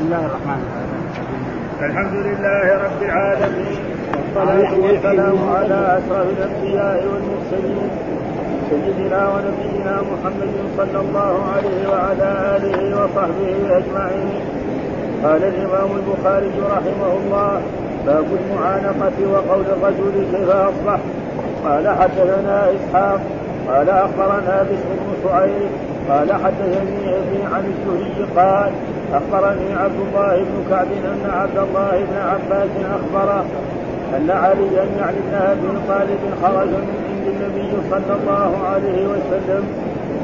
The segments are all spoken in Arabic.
بسم الله الرحمن الرحيم. الحمد لله رب العالمين. والصلاة والسلام على أشرف الأنبياء والمرسلين. سيدنا ونبينا محمد صلى الله عليه وعلى آله وصحبه أجمعين. قال الإمام البخاري رحمه الله باب المعانقة وقول الرجل كيف أصبح. قال حدثنا إسحاق قال أخبرنا بشر بن شعيب قال حدثني أبي عن الزهري قال أخبرني عبد الله بن كعب أن عبد الله بن عباس اخبره أن عليا يعني ابن ابي طالب خرج من عند النبي صلى الله عليه وسلم.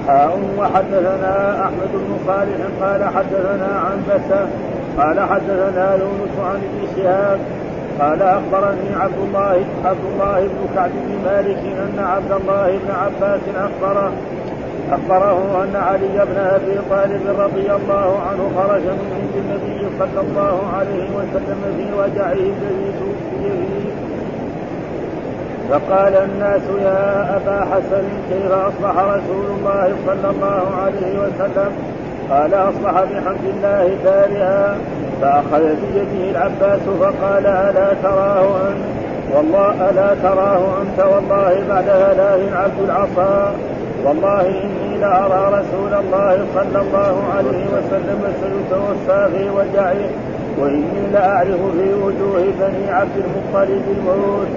حاء وحدثنا أحمد بن صالح قال حدثنا عن بسه قال حدثنا يونس عن ابن شهاب قال أخبرني عبد الله عبد الله بن كعب بن مالك أن عبد الله بن عباس اخبره أخبره أن علي بن أبي طالب رضي الله عنه خرج من عند النبي صلى الله عليه وسلم في وجعه الذي توفي فقال الناس يا أبا حسن كيف أصبح رسول الله صلى الله عليه وسلم؟ قال أصبح بحمد الله بارئا فأخذ بيده العباس فقال ألا تراه أنت؟ والله ألا تراه أنت والله بعد هلال عبد العصا. والله إني لأرى رسول الله صلى الله عليه وسلم سيتوفى في وجعه وإني لأعرف في وجوه بني عبد المطلب الموت.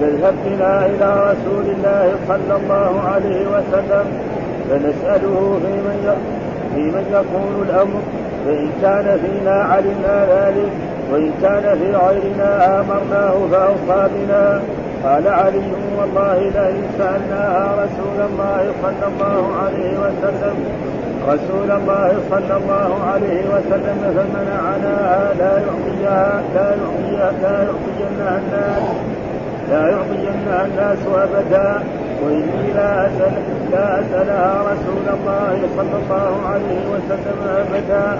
فاذهب بنا إلى رسول الله صلى الله عليه وسلم فنسأله في من في من يكون الأمر فإن كان فينا علمنا ذلك وإن كان في غيرنا آمرناه فأوصى بنا. قال علي والله لئن سألناها رسول الله صلى الله عليه وسلم. رسول الله صلى الله عليه وسلم فمنعناها لا يعطيها لا يعطيها لا يعطينها الناس. لا يعطينها الناس أبدا. وإني لا أسأل لا أسألها رسول الله صلى الله عليه وسلم أبدا.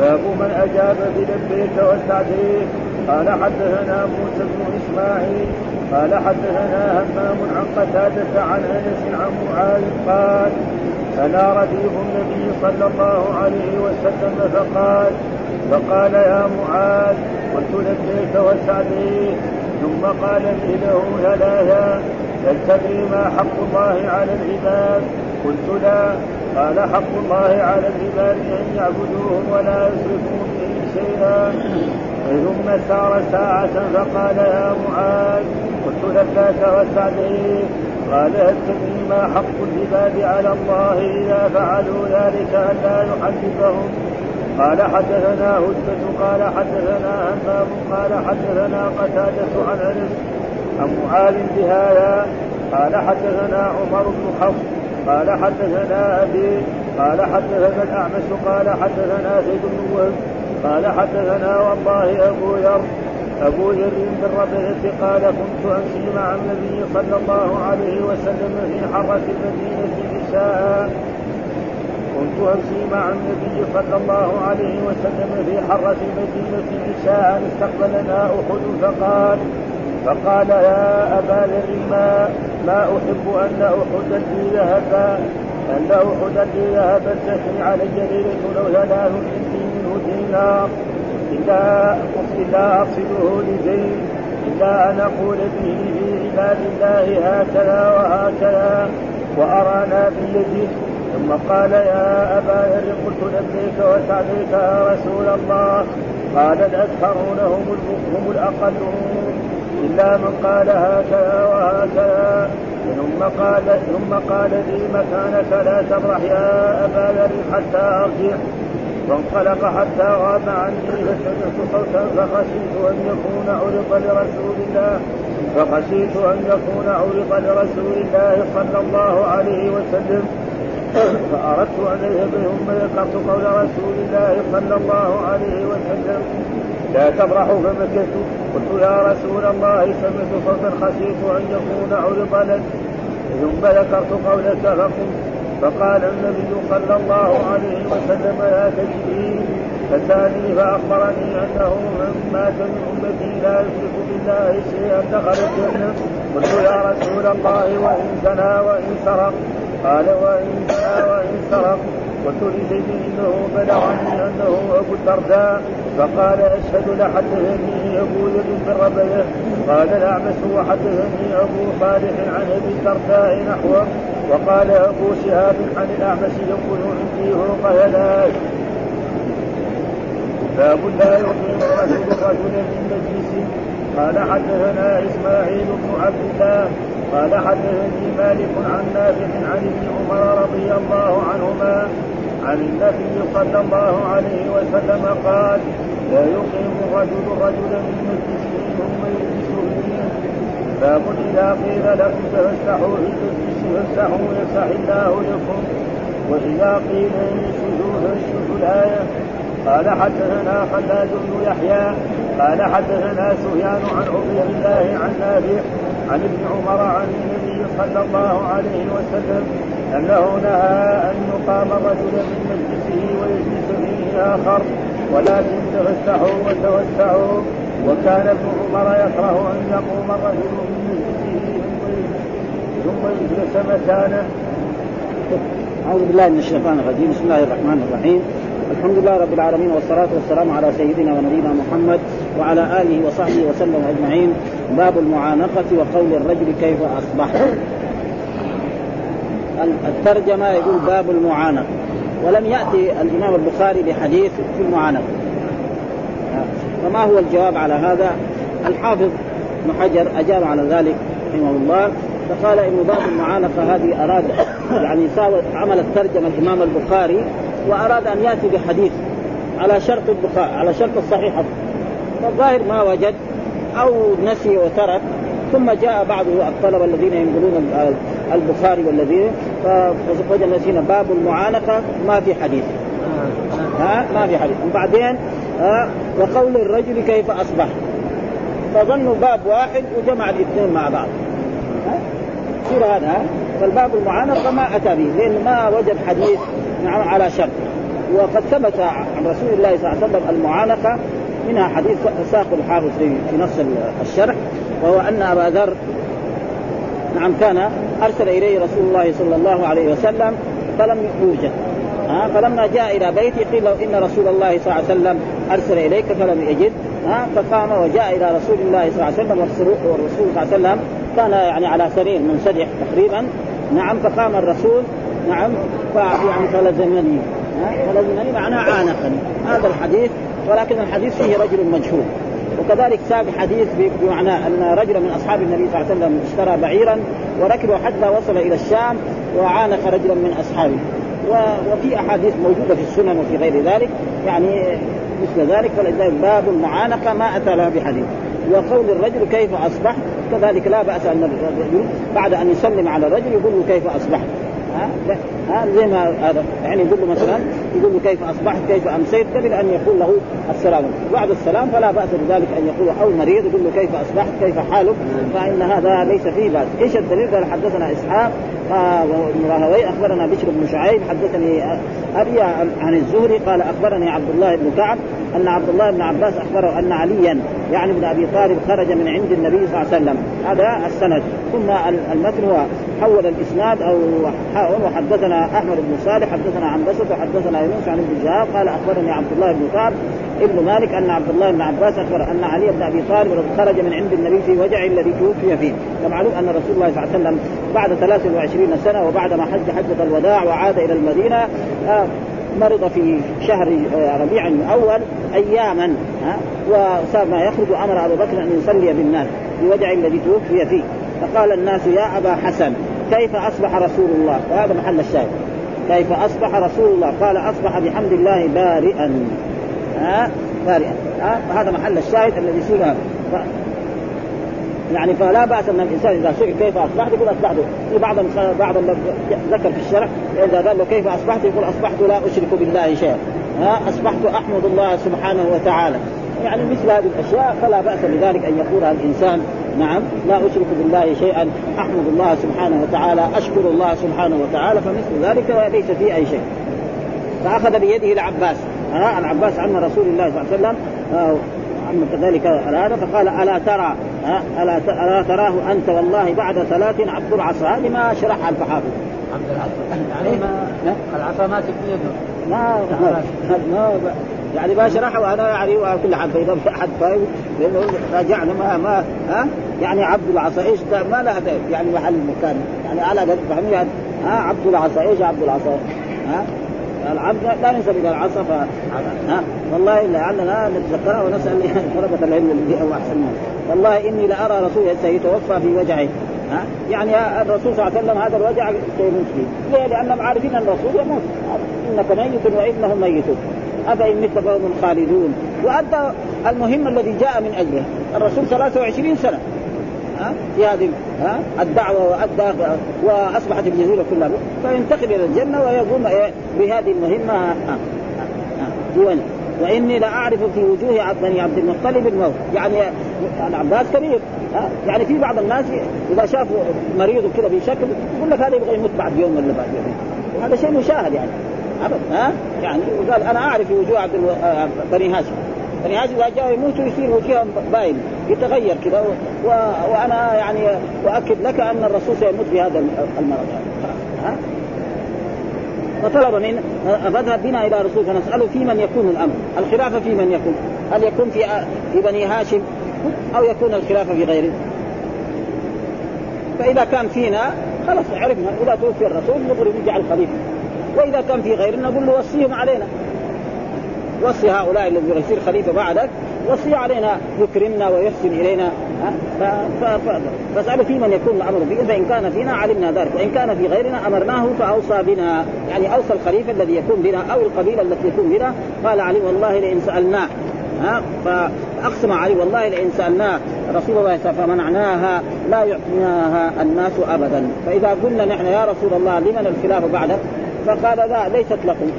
باب من أجاب بلبيك والتعديل قال حدثنا موسى بن إسماعيل. قال حدثنا همام عن قتادة عن أنس عن معاذ قال أنا رديف النبي صلى الله عليه وسلم. فقال فقال يا معاذ قلت لبيك وسعديك ثم قال لي له ثلاثا هل تدري ما حق الله على العباد. قلت لا. قال حق الله على العباد أن يعبدوه ولا يشركوا به شيئا. ثم سار ساعة فقال يا معاذ قلت لباك وسعديك. قال تدري ما حق العباد على الله إذا فعلوا ذلك ألا يحدثهم. قال حدثنا هدبة قال حدثنا همام قال حدثنا قتادة عن أنس. عن معاذ بهذا قال حدثنا عمر بن حفص قال حدثنا أبي قال حدثنا الأعمش قال حدثنا زيد بن وهب قال حدثنا والله أبو ذر أبو ذر بن ربيعة قال كنت أمشي مع النبي صلى الله عليه وسلم في حرة المدينة نساء. كنت أمشي مع النبي صلى الله عليه وسلم في حرة المدينة نساء استقبلنا أحد فقال فقال يا أبا ذر ما ما أحب أن احدا لي ذهبا أن احدا لي ذهبا تثني علي ليله لو ثلاث عندي دينار إلا إلا أقصده لزيد إلا أن أقول به في عباد الله هكذا وهكذا وأرانا بيده ثم قال يا أبا ذر قلت لبيك وسعديك يا رسول الله. قال الأكثرون هم الأقلون. إلا من قال هكذا وهكذا. ثم قال ثم قال لي مكانك لا تبرح يا أبا ذر حتى أرجع. فانطلق حتى غاب عني فسمعت صوتا فخشيت أن يكون عرض لرسول الله. فخشيت أن يكون عرض لرسول الله صلى الله عليه وسلم. فأردت ان اذهب ثم ذكرت قول رسول الله صلى الله عليه وسلم. لا تبرحوا فمكثت قلت يا رسول الله سمعت صوتا خشيت أن يكون عرض لك. ثم ذكرت قولك فقلت فقال النبي صلى الله عليه وسلم لا تجري فسالني فأخبرني أنه من مات من أمتي لا يشرك بالله شيئا دخل الجنة. قلت يا رسول الله وإن زنى وإن سرق. قال وإن زنى وإن سرق. قلت لزيد إنه بلغني أنه أبو الدرداء فقال أشهد لحدثني أبو يزيد بن ربيع قال الأعمش وحدثني أبو صالح عن أبي الدرداء نحوه. وقال أبو شهاب عن الأعمش يقول عندي فوق يداي. باب لا يقيم الرجل رجلا من مجلس قال حدثنا إسماعيل بن عبد الله قال حدثني مالك عن نافع عن ابن عمر رضي الله عنهما عن النبي صلى الله عليه وسلم قال لا يقيم الرجل رجلا من مجلسه ثم يجلس فيه. باب إذا قيل لكم تفسحوا في المجلس فافسحوا يفسح الله لكم. وإذا قيل انشزوا فانشزوا الآية. قال حدثنا خلاد بن يحيى قال حدثنا سفيان عن عبيد الله عن نافع عن ابن عمر عن النبي صلى الله عليه وسلم أنه نهى أن يقام الرجل من مجلسه ويجلس فيه آخر ولكن تفسحوا وتوسعوا. وكان ابن عمر يكره أن يقوم الرجل من مجلسه ثم يجلس مكانه. أعوذ بالله من الشيطان الرجيم، بسم الله الرحمن الرحيم، الحمد لله رب العالمين والصلاة والسلام على سيدنا ونبينا محمد وعلى آله وصحبه وسلم أجمعين. باب المعانقة وقول الرجل كيف أصبح. الترجمة يقول باب المعانقة. ولم يأتي الإمام البخاري بحديث في المعانقة. فما هو الجواب على هذا؟ الحافظ ابن حجر أجاب على ذلك رحمه الله فقال انه باب المعانقة هذه اراد يعني عمل الترجمه الإمام البخاري وأراد أن يأتي بحديث على شرط البخاري على شرط الصحيح. فالظاهر ما وجد أو نسي وترك ثم جاء بعض الطلبة الذين ينقلون البخاري والذين فوجد نسينا باب المعانقة ما في حديث. ها؟ ما في حديث. وبعدين ها؟ وقول الرجل كيف أصبح؟ فظنوا باب واحد وجمع الاثنين مع بعض. يصير هذا فالباب المعانقة ما أتى به لأنه ما وجد حديث نعم على شرط. وقد ثبت عن رسول الله صلى الله عليه وسلم المعانقة منها حديث ساق الحافظ في نص الشرح وهو أن أبا ذر نعم كان أرسل إليه رسول الله صلى الله عليه وسلم فلم يوجد. ها فلما جاء إلى بيته قيل له إن رسول الله صلى الله عليه وسلم أرسل إليك فلم يجد. ها فقام وجاء إلى رسول الله صلى الله عليه وسلم والرسول صلى الله عليه وسلم كان يعني على سرير منسدح تقريبا. نعم فقام الرسول نعم. يعني فلزمني فلزمني معناه عانقني. هذا الحديث ولكن الحديث فيه رجل مجهول. وكذلك ساق حديث بمعنى أن رجلا من أصحاب النبي صلى الله عليه وسلم اشترى بعيرا وركب حتى وصل إلى الشام وعانق رجلا من أصحابه. وفي أحاديث موجودة في السنن وفي غير ذلك. يعني مثل ذلك. فلذلك باب المعانقة ما أتى لها بحديث وقول الرجل كيف اصبح كذلك لا بأس أن الرجل بعد أن يسلم على الرجل يقول له كيف أصبحت. ها؟ ها زي ما هذا يعني يقول له مثلا يقول له كيف أصبحت كيف أمسيت قبل أن يقول له السلام. بعد السلام فلا بأس بذلك أن يقول أو مريض يقول له كيف أصبحت كيف حالك؟ فإن هذا ليس فيه بأس. إيش الدليل؟ قال حدثنا إسحاق بن راهوي أخبرنا بشر بن شعيب حدثني أبي عن الزهري قال أخبرني عبد الله بن كعب أن عبد الله بن عباس اخبره أن عليا يعني بن أبي طالب خرج من عند النبي صلى الله عليه وسلم. هذا السند. ثم المتن هو حول الإسناد أو وحدثنا أحمد بن صالح حدثنا عن بسط وحدثنا يونس عن ابن شهاب قال أخبرني عبد الله بن كعب ابن مالك أن عبد الله بن عباس أخبر أن علي بن أبي طالب خرج من عند النبي في وجع الذي توفي فيه. ومعلوم أن رسول الله صلى الله عليه وسلم بعد 23 سنة وبعد ما حج حجة الوداع وعاد إلى المدينة آه مرض في شهر آه، ربيع الأول أياما ها وصار ما يخرج أمر أبو بكر أن يصلي بالناس بوجع الذي توفي فيه. فقال الناس يا أبا حسن كيف أصبح رسول الله؟ وهذا محل الشاهد. كيف أصبح رسول الله؟ قال أصبح بحمد الله بارئا. ها؟ بارئا. ها؟ هذا محل الشاهد الذي سئل يعني فلا بأس أن الإنسان إذا سئل كيف أصبحت يقول أصبحت. في بعض بعض ذكر في الشرع إذا قال له كيف أصبحت يقول أصبحت لا أشرك بالله شيئا. ها؟ أصبحت أحمد الله سبحانه وتعالى. يعني مثل هذه الأشياء فلا بأس بذلك أن يقولها الإنسان نعم لا أشرك بالله شيئا أحمد الله سبحانه وتعالى أشكر الله سبحانه وتعالى فمثل ذلك ليس فيه أي شيء. فأخذ بيده العباس ها العباس عم رسول الله صلى الله عليه وسلم آه، عم كذلك هذا فقال ألا ترى ألا ألا تراه أنت والله بعد ثلاث عبد العصا هذه ما شرحها الفحافظ عبد العزيز يعني ما العصا ماسك بيده ما ما يعني ما شرح وأنا يعني كل حد فاذا احد فاهم لأنه راجعنا ما ما ها؟ يعني عبد العصا إيش ما لها يعني محل مكان يعني على قد فهمي ها عبد العصا إيش عبد العصا؟ ها؟ العبد لا ننسب إلى العصا. ها؟ والله لعلنا نتذكرها ونسأل طلبة العلم الذي هو أحسن. منه والله إني لارى رسول سيتوفى في وجعه ها؟ يعني الرسول صلى الله عليه وسلم هذا الوجع سيموت فيه ليه؟ لانهم عارفين أن الرسول يموت. إنك ميت وإنهم ميتون. أفإن مت فهم خالدون. وادى المهم الذي جاء من أجله. الرسول 23 سنة. ها؟ في هذه ها؟ الدعوة وادى وأصبحت الجزيرة كلها. فينتقل إلى الجنة ويقوم إيه؟ بهذه المهمة. ها؟ ها؟ وإني لاعرف في وجوه بني عبد المطلب الموت. يعني العباس كبير. ها؟ يعني في بعض الناس إذا شافوا مريض كذا بشكل يقول لك هذا يبغى يموت بعد يوم ولا بعد يومين. وهذا شيء مشاهد يعني. ها؟ يعني وقال أنا أعرف وجوه عبد آه، بني هاشم. بني هاشم إذا جاء يموت يصير وجههم باين. يتغير كذا و... وأنا يعني أؤكد لك أن الرسول سيموت بهذا المرض. ها؟ فطلب من فاذهب بنا إلى رسول فنساله في من يكون الأمر، الخلافة في من يكون؟ هل يكون في في بني هاشم؟ أو يكون الخلافة في غيره؟ فإذا كان فينا خلاص عرفنا. إذا توفي الرسول نقول نجعل خليفه وإذا كان في غيرنا نقول له وصيهم علينا. وصي هؤلاء الذي يصير خليفة بعدك. وصي علينا يكرمنا ويحسن إلينا. فاسألوا في من يكون الامر فيه فإن كان فينا علمنا ذلك. وإن كان في غيرنا أمرناه فأوصى بنا. يعني أوصى الخليفة الذي يكون بنا أو القبيلة التي يكون بنا. قال علي والله لئن سالناه ها؟ فأقسم علي والله لئن سالناه رسول الله فمنعناها لا يعطيناها الناس ابدا. فإذا قلنا نحن يا رسول الله لمن الخلافه بعدك فقال لا ليست لكم.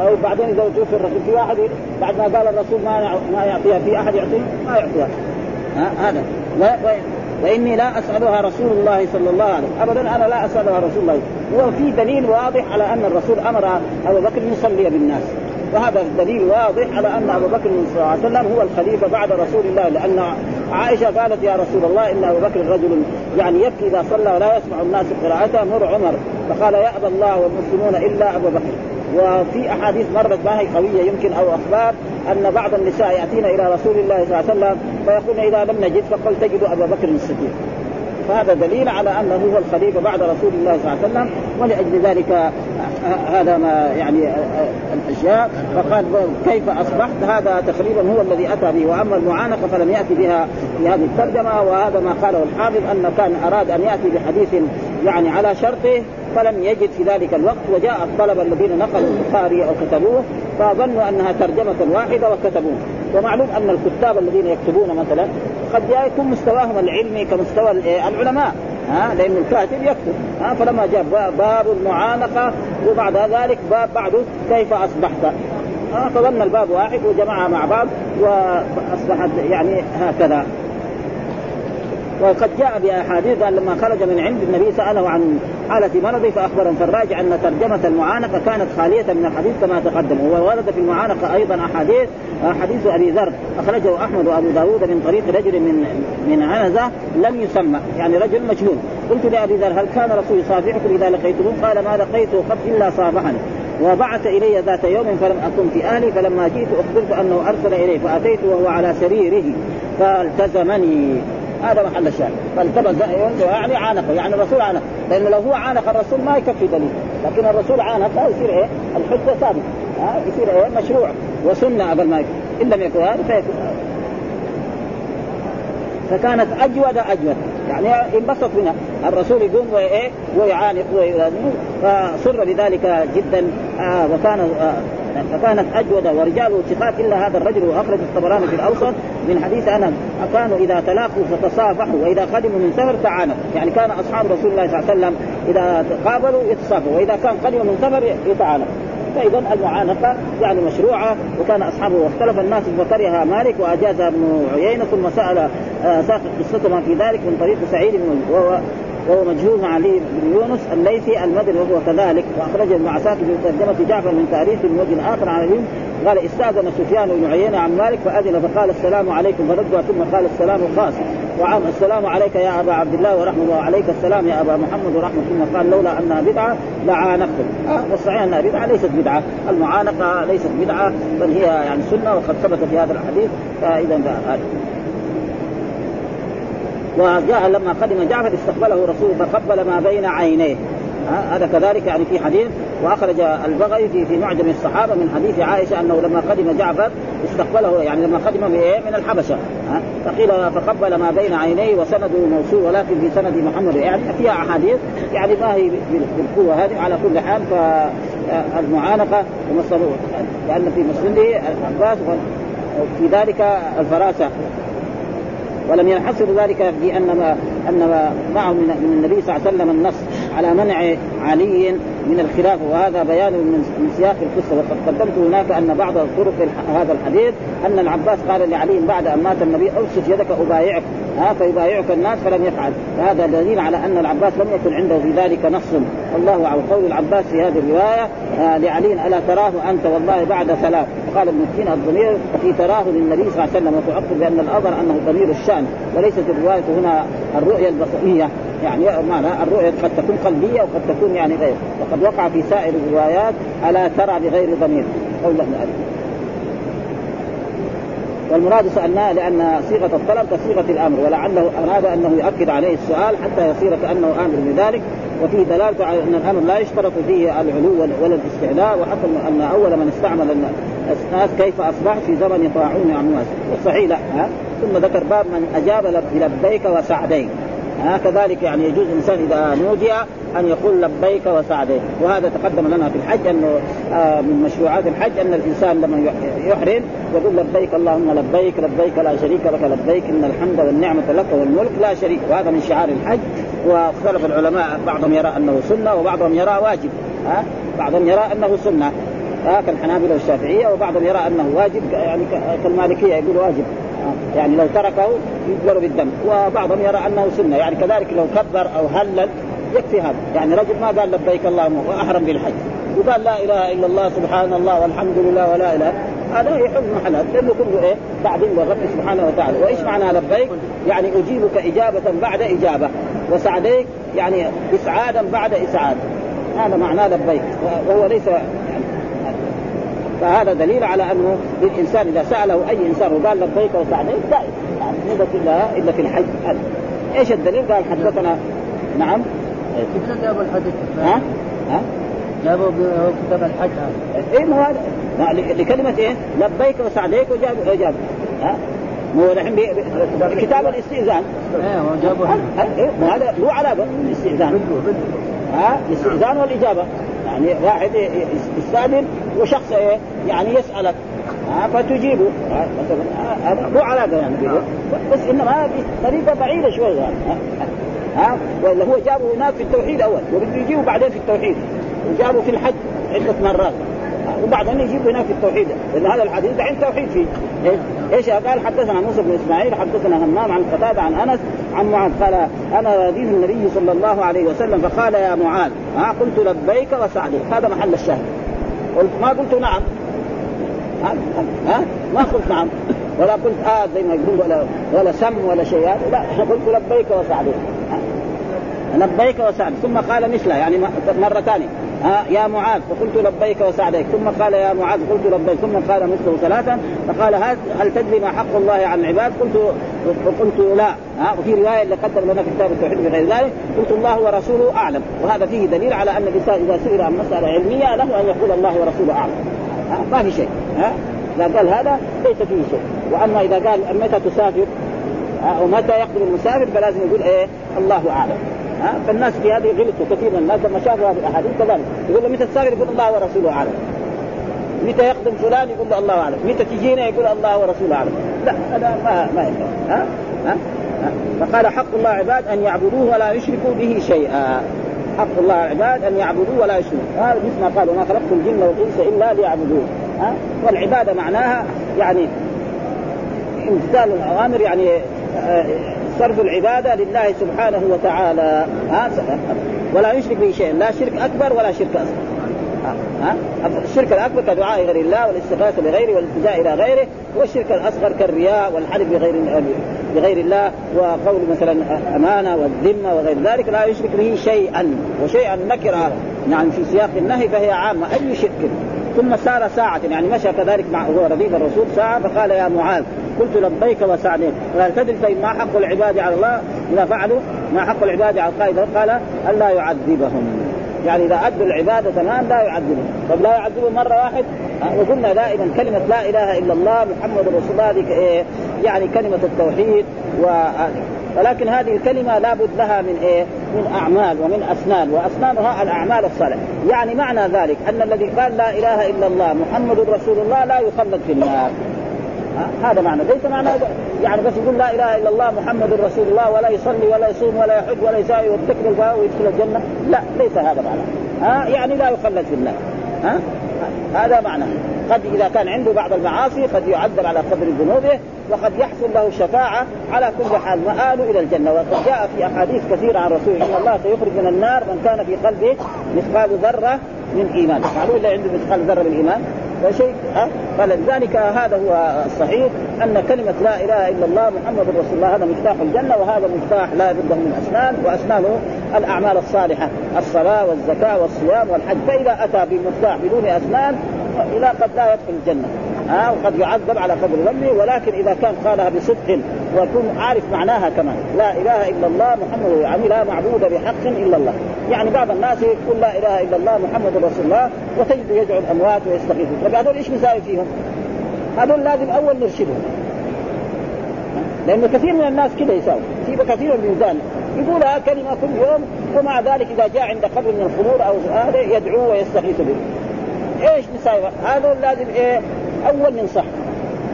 أو بعدين إذا توفي الرسول في واحد بعد ما قال الرسول ما ما يعطيها في أحد يعطيه؟ ما يعطيها. هذا. وإني لا أسألها رسول الله صلى الله عليه وسلم. ابدا أنا لا أسألها رسول الله. وفي دليل واضح على أن الرسول أمر أبو بكر يصلي بالناس. وهذا دليل واضح على أن أبو بكر صلى الله عليه وسلم هو الخليفة بعد رسول الله. لأن عائشة قالت يا رسول الله إن أبو بكر رجل يعني يبكي إذا صلى ولا يسمع الناس قراءته مر عمر. فقال يأبى الله والمسلمون إلا أبو بكر. وفي أحاديث مرت ما هي قوية يمكن أو أخبار أن بعض النساء يأتين إلى رسول الله صلى الله عليه وسلم فيقولن إذا لم نجد فقل تجد أبا بكر الصديق. فهذا دليل على أنه هو الخليفة بعد رسول الله صلى الله عليه وسلم ولأجل ذلك هذا ما يعني الاشياء فقال كيف أصبحت؟ هذا تقريبا هو الذي أتى به وأما المعانقة فلم يأتي بها في هذه الترجمة وهذا ما قاله الحافظ انه كان أراد أن يأتي بحديث يعني على شرطه فلم يجد في ذلك الوقت وجاء الطلبة الذين نقلوا البخاري أو كتبوه فظنوا أنها ترجمة واحدة وكتبوه. ومعلوم أن الكتاب الذين يكتبون مثلا قد يكون مستواهم العلمي كمستوى العلماء ها لأن الكاتب يكتب ها فلما جاء باب المعانقة وبعد ذلك باب بعده كيف أصبحت فظن الباب واحد وجمعها مع بعض وأصبحت يعني هكذا. وقد جاء بأحاديث قال لما خرج من عند النبي سأله عن حالة مرضه فأخبر فالراجع أن ترجمة المعانقة كانت خالية من الحديث كما تقدم وورد في المعانقة أيضا أحاديث حديث أبي ذر أخرجه أحمد وأبو داود من طريق رجل من من عنزه لم يسمى يعني رجل مجهول قلت لأبي ذر هل كان رسول يصافحكم إذا لقيتموه قال ما لقيته قط إلا صافحني. وبعث إلي ذات يوم فلم أكن في أهلي فلما جئت أخبرت أنه أرسل إلي فأتيت وهو على سريره فالتزمني. هذا محل الشاهد. فالتبس يعني عانقه يعني الرسول عانق. لأنه لو هو عانق الرسول ما يكفي دليل. لكن الرسول عانق يصير إيه؟ الحجة ثابتة. ها؟ يصير إيه؟ مشروع. وسنة قبل ما يكون. إن لم يكن هذا فيكون. فكانت أجود أجود. يعني انبسط منها. الرسول يقوم وايه ويعانق. فصر بذلك جدا. آه وكان آه فكانت أجود ورجاله ثقات إلا هذا الرجل وأخرج الطبراني في الأوسط من حديث أنس. كانوا إذا تلاقوا فتصافحوا وإذا قدموا من سفر تعانوا يعني كان أصحاب رسول الله صلى الله عليه وسلم إذا تقابلوا يتصافحوا وإذا كان قدموا من سفر يتعانوا فإذا المعانقة يعني مشروعة وكان أصحابه واختلف الناس فكرهها مالك واجازها ابن عيينة ثم سأل آه، ساق قصته في ذلك من طريق سعيد وهو مجهول مع علي بن يونس الليثي المدني وهو كذلك. وأخرج ابن عساكر في ترجمه جعفر من تاريخ من وجه آخر عن علي قال استأذن سفيان بن عيينة عن مالك فأذن فقال السلام عليكم. فردوا ثم قال السلام خاص. وعام السلام عليك يا أبا عبد الله ورحمة الله وعليك السلام يا أبا محمد ورحمة ثم قال لولا أنها بدعة لعانقتم. آه والصحيح أنها بدعة ليست بدعة. المعانقة ليست بدعة بل هي يعني سنة وقد ثبت في هذا الحديث. فإذا وجاء لما قدم جعفر استقبله رسول فقبل ما بين عينيه. هذا كذلك يعني في حديث وأخرج البغوي في في معجم الصحابة من حديث عائشة أنه لما قدم جعفر استقبله يعني لما قدم من من الحبشة. فقيل فقبل ما بين عينيه وسنده موصول ولكن في سند محمد يعني فيها أحاديث يعني ما هي بالقوة هذه على كل حال فالمعانقة لأن في مسلمه العباس في ذلك الفراسة. ولم ينحصر ذلك في أن ما أن معه من النبي صلى الله عليه وسلم النص على منع علي من الخلافه وهذا بيان من سياق القصة. وقد قدمت هناك أن بعض طرق هذا الحديث أن العباس قال لعلي بعد أن مات النبي اوسف يدك أبايعك. ها فيبايعك الناس فلم يفعل. فهذا دليل على أن العباس لم يكن عنده في ذلك نص. الله على قول العباس في هذه الرواية آه لعلي ألا تراه أنت والله بعد ثلاث قال ابن سينا الضمير في تراه للنبي صلى الله عليه وسلم وتعقب بأن الأظهر أنه ضمير الشأن وليست الرواية هنا الرؤية البصرية. يعني معنى الرؤية قد تكون قلبية وقد تكون يعني غير وقد وقع في سائر الروايات ألا ترى بغير ضمير؟ قول ابن والمراد سألناه لأن صيغة الطلب كصيغة الأمر ولعله أراد أنه يؤكد عليه السؤال حتى يصير كأنه آمر بذلك. وفيه دلالة على أن الأمر لا يشترط فيه العلو ولا الاستعلاء وحتى أن أول من استعمل الناس كيف أصبح في زمن طاعون عمواس والصحيح لا ثم ذكر باب من أجاب لبيك وسعديك. ها كذلك يعني يجوز الإنسان إذا نودي أن يقول لبيك وسعديك. وهذا تقدم لنا في الحج انه آه من مشروعات الحج أن الإنسان لما يحرم يقول لبيك اللهم لبيك لبيك لا شريك لك لبيك إن الحمد والنعمة لك والملك لا شريك. وهذا من شعار الحج. واختلف العلماء بعضهم يرى أنه سنة وبعضهم يرى واجب. ها بعضهم يرى أنه سنة. ها كالحنابله والشافعية وبعضهم يرى أنه واجب يعني كالمالكية يقول واجب. يعني لو تركه يجبر بالدم. وبعضهم يرى أنه سنة. يعني كذلك لو كبر أو هلل يكفي هذا. يعني رجل ما قال لبيك اللهم وأحرم بالحج. وقال لا إله إلا الله سبحان الله والحمد لله ولا إله. هذا يحل محل لأنه كله إيه؟ بعدين الرب سبحانه وتعالى. وإيش معنى لبيك؟ يعني أجيبك إجابة بعد إجابة. وسعديك يعني إسعادا بعد إسعاد. هذا معناه لبيك. وهو ليس فهذا دليل على أنه الانسان إذا سأله أي إنسان وقال لبيك وسعديك دائما يعني إلا إلا في الحج إيش الدليل؟ قال حدثنا نعم كيف جابوا الحديث؟ ها؟ ها؟ جابوا كتاب الحج هذا اي ما هذا لكلمة إيه؟ لبيك وسعديك وجابوا جابوا ها؟ مو الحين كتاب الاستئذان أيوه جابوا إيه هذا له علاقه بالاستئذان ها الاستئذان والإجابة يعني واحد يستأذن وشخص إيه؟ يعني يسألك. ها فتجيبه. مثلا هذا مو علاقه يعني به بس إنما طريقة بعيدة شوية يعني. ها ولا هو جابه هناك في التوحيد أول وبده يجيبه بعدين في التوحيد. وجابه في الحج عدة مرات. وبعدين يجيب هناك التوحيد. لأن هذا الحديث دحين توحيد فيه. إيش قال؟ حدثنا موسى بن إسماعيل حدثنا همام عن قتادة عن أنس عن معاذ. قال أنا رديف النبي صلى الله عليه وسلم فقال يا معاذ ها قلت لبيك وسعديك. هذا محل الشاهد. قلت ما قلت نعم. ها؟ ما قلت نعم. ولا قلت آه زي ما يقول ولا ولا سم ولا شيء. لا قلت لبيك وسعديك. لبيك وسعديك. ثم قال مثله يعني مرة ثانية. ها يا معاذ فقلت لبيك وسعديك. ثم قال يا معاذ قلت لبيك. ثم قال مثله ثلاثا فقال هل تدري ما حق الله على العباد؟ قلت قلت لا. ها وفي رواية اللي قدم لنا في كتاب التوحيد بغير ذلك قلت الله ورسوله أعلم. وهذا فيه دليل على أن الإنسان إذا سئل عن مسألة علمية له أن يقول الله ورسوله أعلم. ها ما في شيء. ها إذا قال هذا ليس فيه شيء. وأما إذا قال متى تسافر؟ ومتى يقدم المسافر؟ فلازم يقول إيه؟ الله أعلم. ها؟ فالناس في هذه غلطوا كثير من الناس لما شافوا هذه الأحاديث كذلك. يقول له متى تسافر يقول الله ورسوله أعلم. متى يقدم فلان؟ يقول له الله أعلم. متى تجينا؟ يقول الله ورسوله أعلم. لا هذا ما ما ينفع ها؟ ها؟ فقال حق الله عباد أن يعبدوه ولا يشركوا به شيئا. حق الله عباد أن يعبدوه ولا يشركوا. هذا مثل ما قال وما خلقت الجن والإنس إلا ليعبدون. ها؟ والعبادة معناها يعني امتثال الأوامر يعني صرف العبادة لله سبحانه وتعالى. ها ولا يشرك به شيئا لا شرك أكبر ولا شرك أصغر. ها الشرك الأكبر كدعاء غير الله والاستغاثة بغيره والالتجاء إلى غيره والشرك الأصغر كالرياء والحلف بغير بغير الله وقول مثلا أمانة والذمة وغير ذلك. لا يشرك به شيئا وشيئا نكره يعني في سياق النهي فهي عامة. أي شرك. ثم سار ساعة يعني مشى كذلك مع هو رديف الرسول ساعة فقال يا معاذ قلت لبيك وسعديك قال تدري طيب ما حق العباد على الله؟ إذا فعلوا ما حق العباد على القائد؟ قال الا يعذبهم. يعني إذا أدوا العبادة تمام لا يعذبهم. طب لا يعذبهم مرة واحد؟ وقلنا دائما كلمة لا إله إلا الله محمد رسول الله إيه؟ يعني كلمة التوحيد و ولكن هذه الكلمة لابد لها من إيه؟ من أعمال ومن أسنان وأسنانها الأعمال الصالحة. يعني معنى ذلك أن الذي قال لا إله إلا الله محمد رسول الله لا يخلد في النار. هذا معنى. ليس معنى يعني بس يقول لا إله إلا الله محمد رسول الله ولا يصلي ولا يصوم ولا يحج ولا يساوي ويتكل ويدخل الجنة. لا ليس هذا معنى. ها؟ يعني لا يخلد في النار. ها؟ هذا معنى. قد إذا كان عنده بعض المعاصي قد يعذب على قدر ذنوبه وقد يحصل له شفاعة على كل حال. مآله إلى الجنة. وقد جاء في أحاديث كثيرة عن رسول إن الله سيخرج من النار من كان في قلبه مثقال ذرة من إيمان. معلوم إلا عنده مثقال ذرة من إيمان؟ فشيء أه؟ فلذلك هذا هو الصحيح أن كلمة لا إله إلا الله محمد رسول الله هذا مفتاح الجنة وهذا مفتاح لا بد من أسنان وأسنانه الأعمال الصالحة الصلاة والزكاة والصيام والحج. فإذا أتى بمفتاح بدون أسنان إلى قد لا يدخل الجنة. ها آه وقد يعذب على قدر ذنبه ولكن إذا كان قالها بصدق ويكون عارف معناها كمان. لا إله إلا الله محمد يعني لا معبود بحق إلا الله. يعني بعض الناس يقول لا إله إلا الله محمد رسول الله وتجد يدعو الأموات ويستغيثون طيب هذول إيش نساوي فيهم؟ هذول لازم أول نرشدهم. لأنه كثير من الناس كذا يساوي. في كثير من ذلك يقولها كلمة كل يوم ومع ذلك إذا جاء عند قبر من الخمور أو هذا يدعو ويستغيث به. إيش نساوي؟ هذول لازم إيه؟ أول ننصح.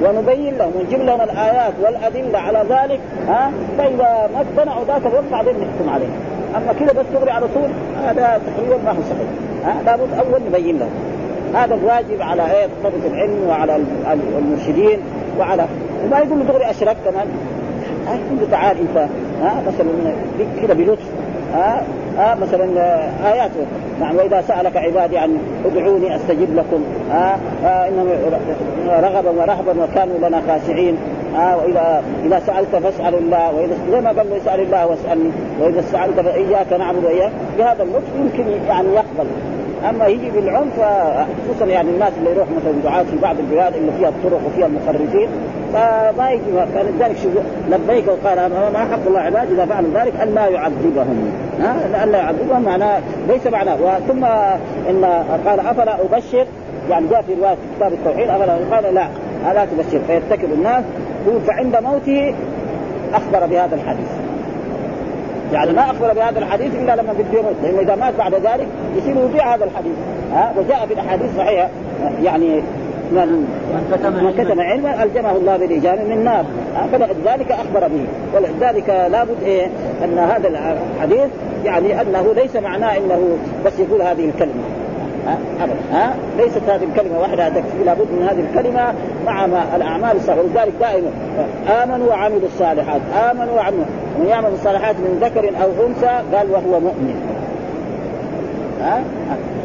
ونبين لهم ونجيب لهم الآيات والأدلة على ذلك ها؟ فإذا ما اقتنعوا ذاك الوقت بعدين نحكم عليهم أما كذا بس تغري على طول هذا تقريبا ما هو صحيح ها؟ لابد أول نبين لهم. هذا الواجب على إيه؟ طلبة العلم وعلى المرشدين وعلى وما يقول دغري اشرك كمان يقول له تعال أنت ها؟ مثلا كذا بلطف ها؟ ها مثلا آيات. نعم وإذا سألك عبادي عن ادعوني أستجب لكم. ها إنهم رغبا ورهبا وكانوا لنا خاشعين. ها وإذا إذا سألت فاسأل الله وإذا زي ما قال اسال الله واسألني وإذا استعنت فإياك نعبد وإياك. بهذا اللطف يمكن يعني يقبل. أما يجي بالعنف خصوصا يعني الناس اللي يروح مثلا دعاة في بعض البلاد اللي فيها الطرق وفيها المخرجين فما يجي فلذلك شو لبيك وقال ما حق الله عباد إذا فعلوا ذلك ان لا يعذبهم. ها؟ ان لا يعذبهم معناه ليس معناه. ثم إن قال أفلا أبشر؟ يعني جاء في رواية كتاب التوحيد أفلا قال لا لا تبشر فيرتكب الناس. فعند موته أخبر بهذا الحديث. يعني ما أخبر بهذا الحديث إلا لما بده يموت لأنه إذا مات بعد ذلك يصير يضيع هذا الحديث. ها؟ وجاء في الأحاديث صحيحة. يعني من من كتم علما الجمه الله بالاجابه من النار فلذلك أخبر به. ولذلك لابد إيه؟ أن هذا الحديث يعني أنه ليس معناه إنه بس يقول هذه الكلمة. أبدا. ها؟ ليست هذه الكلمة وحدها تكفي. لابد من هذه الكلمة مع ما الأعمال الصالحة. ولذلك دائما آمنوا وعملوا الصالحات. آمنوا وعملوا. ومن يعمل الصالحات من ذكر أو أنثى قال وهو مؤمن. ها؟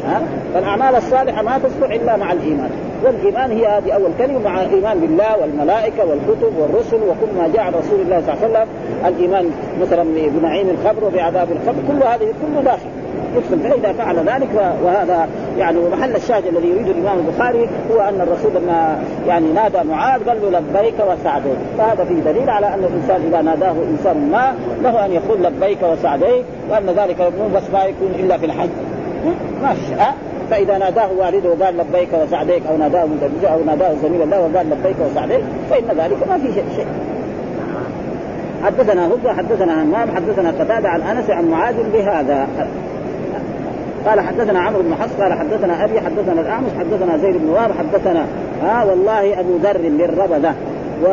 ها؟ فالأعمال الصالحة ما تصلح إلا مع الإيمان. والإيمان هي هذه أول كلمة. مع الإيمان بالله والملائكة والكتب والرسل وكل ما جاء عن رسول الله صلى الله عليه وسلم. الإيمان مثلا بنعيم القبر وبعذاب القبر كل هذه كله داخل. يدخل فإذا فعل ذلك وهذا يعني محل الشاهد الذي يريد الإمام البخاري هو أن الرسول لما يعني نادى معاذ قال له لبيك وسعديك. فهذا فيه دليل على أن الإنسان إذا ناداه إنسان ما له أن يقول لبيك وسعديك وأن ذلك يكون بس ما يكون إلا في الحج. ما في أه؟ فإذا ناداه والده وقال لبيك وسعديك أو ناداه مزوجه أو ناداه زميل الله وقال لبيك وسعديك فإن ذلك ما في شيء. حدثنا هدى حدثنا همام حدثنا قتادة عن أنس عن معاذ بهذا. قال حدثنا عمرو بن حفص قال حدثنا أبي حدثنا الأعمش حدثنا زيد بن وهب حدثنا ها آه والله أبو ذر بالربذه و...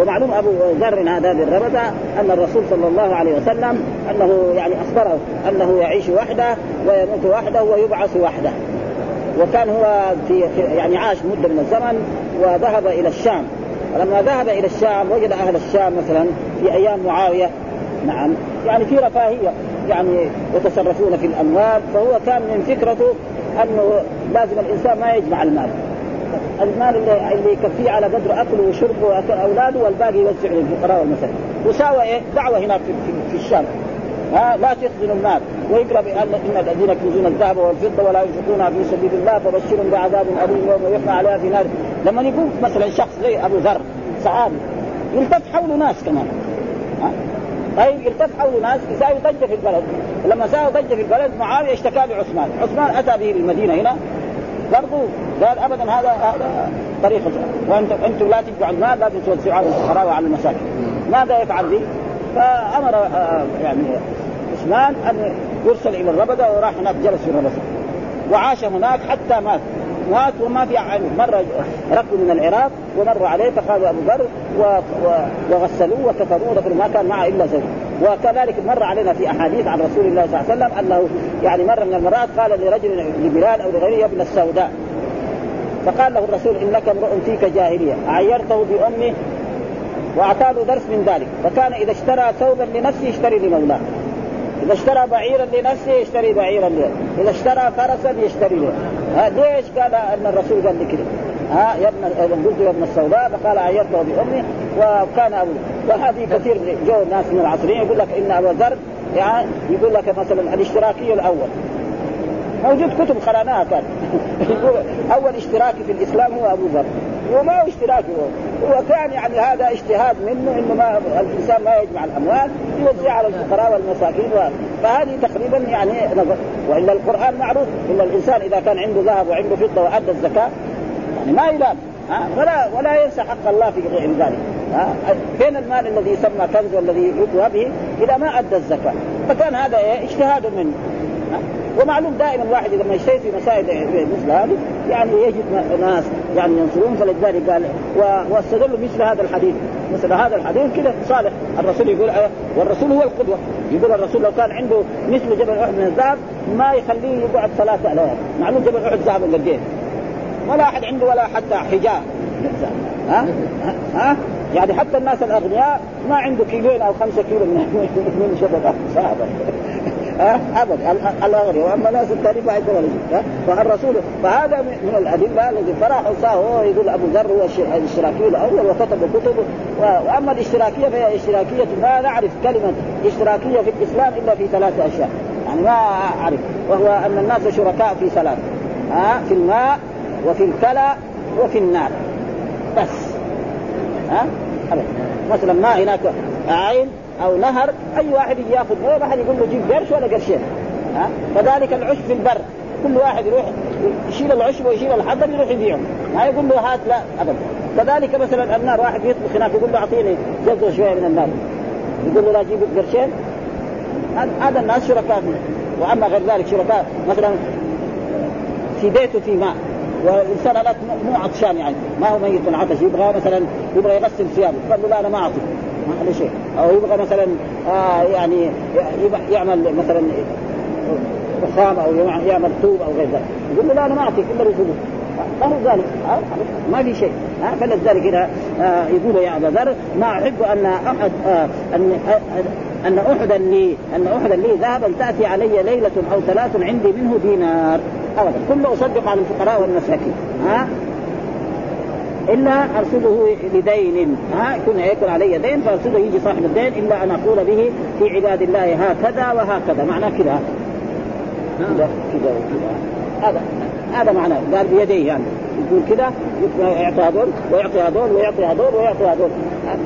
ومعلوم أبو ذر هذا بالربذه أن الرسول صلى الله عليه وسلم أنه يعني أخبره أنه يعيش وحده ويموت وحده ويبعث وحده. وكان هو في يعني عاش مدة من الزمن وذهب إلى الشام. ولما ذهب إلى الشام وجد أهل الشام مثلا في أيام معاوية. نعم. يعني في رفاهية. يعني يتصرفون في الأموال فهو كان من فكرته أنه لازم الإنسان ما يجمع المال. المال اللي, اللي يكفيه على قدر أكله وشربه واولاده والباقي يوزع للفقراء والمساكين. وساوى إيه؟ دعوة هناك في, في, في الشام. ها لا تخزنوا المال. ويقرأ بأن إن الذين يكنزون الذهب والفضة ولا ينفقونها في سبيل الله فبشرهم بعذاب أليم يوم يحمى عليها في نار. لما يكون مثلا شخص زي أبو ذر صحابي يلتف حوله ناس كمان. ها؟ طيب يلتف حوله ناس يساوي ضجه في البلد. لما ساوي ضجه في البلد معاوية اشتكى بعثمان عثمان أتى به للمدينه هنا. برضو قال ابدا هذا هذا طريقه وأنتم أنتم لا تدفعوا المال لازم توزعوا على الفقراء وعلى المساكين ماذا يفعل به؟ فأمر آه، يعني عثمان أن يرسل إلى الربدة وراح هناك جلس في الربدة. وعاش هناك حتى مات. مات وما في عين مره ركبوا من العراق ومروا عليه فقالوا أبو ذر وغسلوه وكفروه ودفنوا ما كان معه إلا زوج. وكذلك مر علينا في أحاديث عن رسول الله صلى الله عليه وسلم أنه يعني مره من المرات قال لرجل لبلال أو لغيره يا ابن السوداء. فقال له الرسول إنك امرؤ فيك جاهلية. عيرته بأمه وأعطاه درس من ذلك. فكان إذا اشترى ثوبا لنفسه يشتري لمولاه. إذا اشترى بعيرا لنفسه يشتري بعيرا له. إذا اشترى فرسا يشتري له. ليش قال أن الرسول قال كذا ها يا ابن قلت يا ابن السوداء فقال عيرته بامي وكان أبو. وهذه كثير جو ناس من العصريين يقول لك إن أبو ذر يعني يقول لك مثلا الاشتراكي الأول. موجود كتب قراناها كان. يقول أول اشتراكي في الإسلام هو أبو ذر. وما هو اشتراكي هو. كان يعني هذا اجتهاد منه إنه ما الإنسان ما يجمع الأموال يوزع على الفقراء والمساكين فهذه تقريبا يعني وإلا القرآن معروف إن الإنسان إذا كان عنده ذهب وعنده فضة وأدى الزكاة يعني ما يلام ولا ولا ينسى حق الله في غير ذلك فين المال الذي يسمى كنز والذي يطوى به إذا ما أدى الزكاة فكان هذا اجتهاد منه ومعلوم دائما واحد لما يجتهد في مسائل مثل هذه يعني يجد ناس يعني ينصرون فلذلك قال واستدلوا مثل هذا الحديث. مثل هذا الحديث كذا صالح. الرسول يقول والرسول هو القدوة. يقول الرسول لو كان عنده مثل جبل أحد من الذهب ما يخليه يقعد ثلاثة ليال معلوم جبل أحد ذهب قد ولا أحد عنده ولا حتى حجاب. ها؟ ها؟ يعني حتى الناس الأغنياء ما عنده كيلوين أو خمسة كيلو من من شبكه صعب ها؟ ابدا الاغنياء وأما الناس ولا شيء. فالرسول فهذا من الأدلة الذي فرح هو يقول أبو ذر هو الاشتراكي الأول وكتب كتب وأما الاشتراكية فهي اشتراكية. ما نعرف كلمة اشتراكية في الإسلام إلا في ثلاثة أشياء. يعني ما أعرف. وهو أن الناس شركاء في ثلاث ها؟ في الماء وفي الكلى وفي النار. بس. ها؟ أبدا مثلا ما هناك عين أو نهر أي واحد يجي يأخذ ما حد يقول له جيب قرش ولا قرشين. ها؟ كذلك العشب في البر. كل واحد يروح يشيل العشب ويشيل الحطب يروح يبيعه. ما يقول له هات لا ابدا. كذلك مثلا النار واحد يطبخ هناك يقول له أعطيني جزء شوية من النار. يقول له لا جيب قرشين. هذا الناس شركاء. وأما غير ذلك شركاء. مثلا في بيته في ماء. والانسان هذاك مو عطشان يعني. ما هو ميت من عطش يبغى مثلا يبغى يغسل ثيابه. قال له لا أنا ما اعطي ما عليه شيء. أو يبغى مثلا آه يعني يعمل مثلا رخام أو يعمل طوب أو غير ذلك. يقول له لا أنا ما أعطيك إلا رسوله ما هو ذلك؟ ما في شيء. فلذلك هنا آه يقول يا أبا ذر ما أحب أن أحد آه أن أن احدا لي أن احدا لي ذهبا تأتي علي ليلة أو ثلاث عندي منه دينار. ابدا كله أصدق على الفقراء والمساكين. ها إلا أرسله لدين. ها يكون يكون علي دين فأرسله يجي صاحب الدين إلا أن أقول به في عباد الله هكذا وهكذا. معناه كذا. كذا كذا هذا هذا معناه. قال بيديه يعني. يقول كذا يعطي هذول ويعطي هذول ويعطي هذول ويعطي هذول.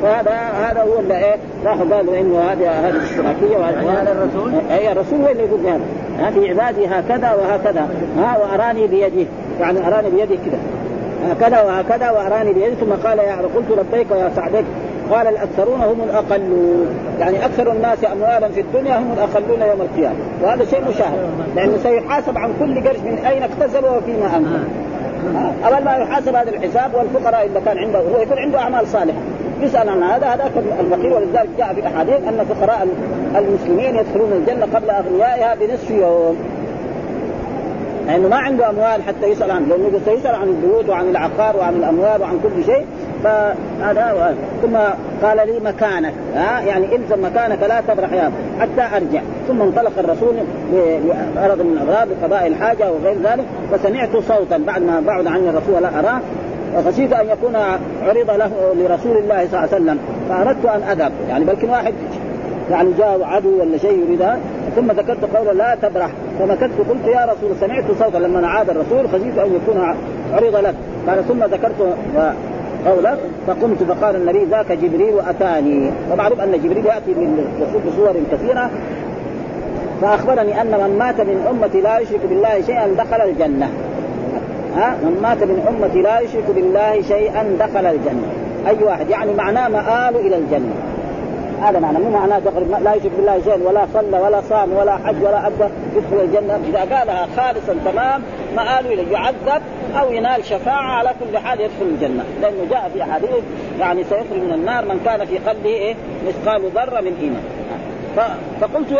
فهذا هذا هو اللي إيه راحوا قالوا إنه هذه هذه الاشتراكيه وهذا الرسول؟ اي الرسول هو اللي يقول هذا؟ في عبادي هكذا وهكذا. ها وأراني بيده يعني أراني بيده كذا. هكذا وهكذا وأراني بيده ثم قال يا قلت لبيك يا سعدك قال الأكثرون هم الأقلون. يعني أكثر الناس اموالا في الدنيا هم الأقلون يوم القيامة. وهذا شيء مشاهد. لأنه سيحاسب عن كل قرش من أين اكتسب وفيما انفق اول ما يحاسب هذا الحساب والفقراء إذا كان عنده هو يكون عنده أعمال صالحة. يسأل عن هذا. هذا الفقير. ولذلك جاء في الاحاديث أن فقراء المسلمين يدخلون الجنة قبل أغنيائها بنصف يوم. لأنه ما عنده أموال حتى يسأل عنه. لأنه سيسال عن البيوت وعن العقار وعن الأموال وعن كل شيء فهذا ثم قال لي مكانك. ها؟ يعني الزم مكانك لا تبرح يا حتى أرجع. ثم انطلق الرسول بغرض من الاغراض لقضاء الحاجة وغير ذلك فسمعت صوتا بعد ما بعد عني الرسول لا أراه. وخشيت أن يكون عرض له لرسول الله صلى الله عليه وسلم. فأردت أن أذهب. يعني بلكن واحد يعني جاء عدو ولا شيء يريد. ثم ذكرت قوله لا تبرح فمكثت قلت يا رسول سمعت صوتا لما عاد الرسول خشيت أن يكون عرض لك. قال ثم ذكرت قولك فقمت فقال النبي ذاك جبريل أتاني. ومعروف أن جبريل يأتي من الرسول بصور كثيرة. فأخبرني أن من مات من امتي لا يشرك بالله شيئا دخل الجنة. ها؟ من مات من امتي لا يشرك بالله شيئا دخل الجنة. أي واحد. يعني معناه مآل إلى الجنة. هذا معنى مو معناه دخل لا يشرك بالله شيئا ولا صلى ولا صام ولا حج ولا أدى يدخل الجنة. إذا قالها خالصا تمام مآل اليه يعذب أو ينال شفاعة على كل حال يدخل الجنة. لأنه جاء في احاديث يعني سيخرج من النار من كان في قلبه إيه؟ مثقال ذرة من إيمان. فقلت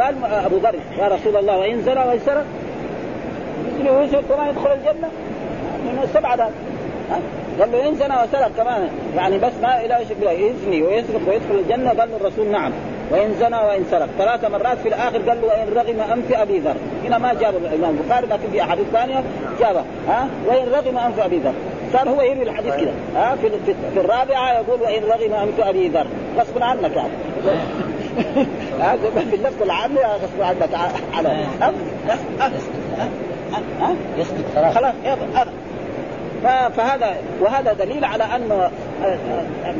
قال أبو ذر يا رسول الله وإن زنى وان سرق كمان يدخل الجنة. من السبعة قال له ان زنى وسرق كمان. يعني بس ما بالله يزني ويسرق ويدخل الجنة. قال له الرسول نعم. وإن زنى وإن سرق. ثلاث مرات في الآخر قال له وإن رغم أنف أبي ذر. هنا ما جاب الإمام البخاري لكن في أحاديث ثانية جابها ها؟ وإن رغم أنف أبي ذر. صار هو يروي الحديث كذا ها؟ في, في, الرابعة يقول وإن رغم أنف أبي ذر. غصب عنك يعني. في اللفظ العام غصب عنك على يصدق خلاص. هذا فهذا وهذا دليل على ان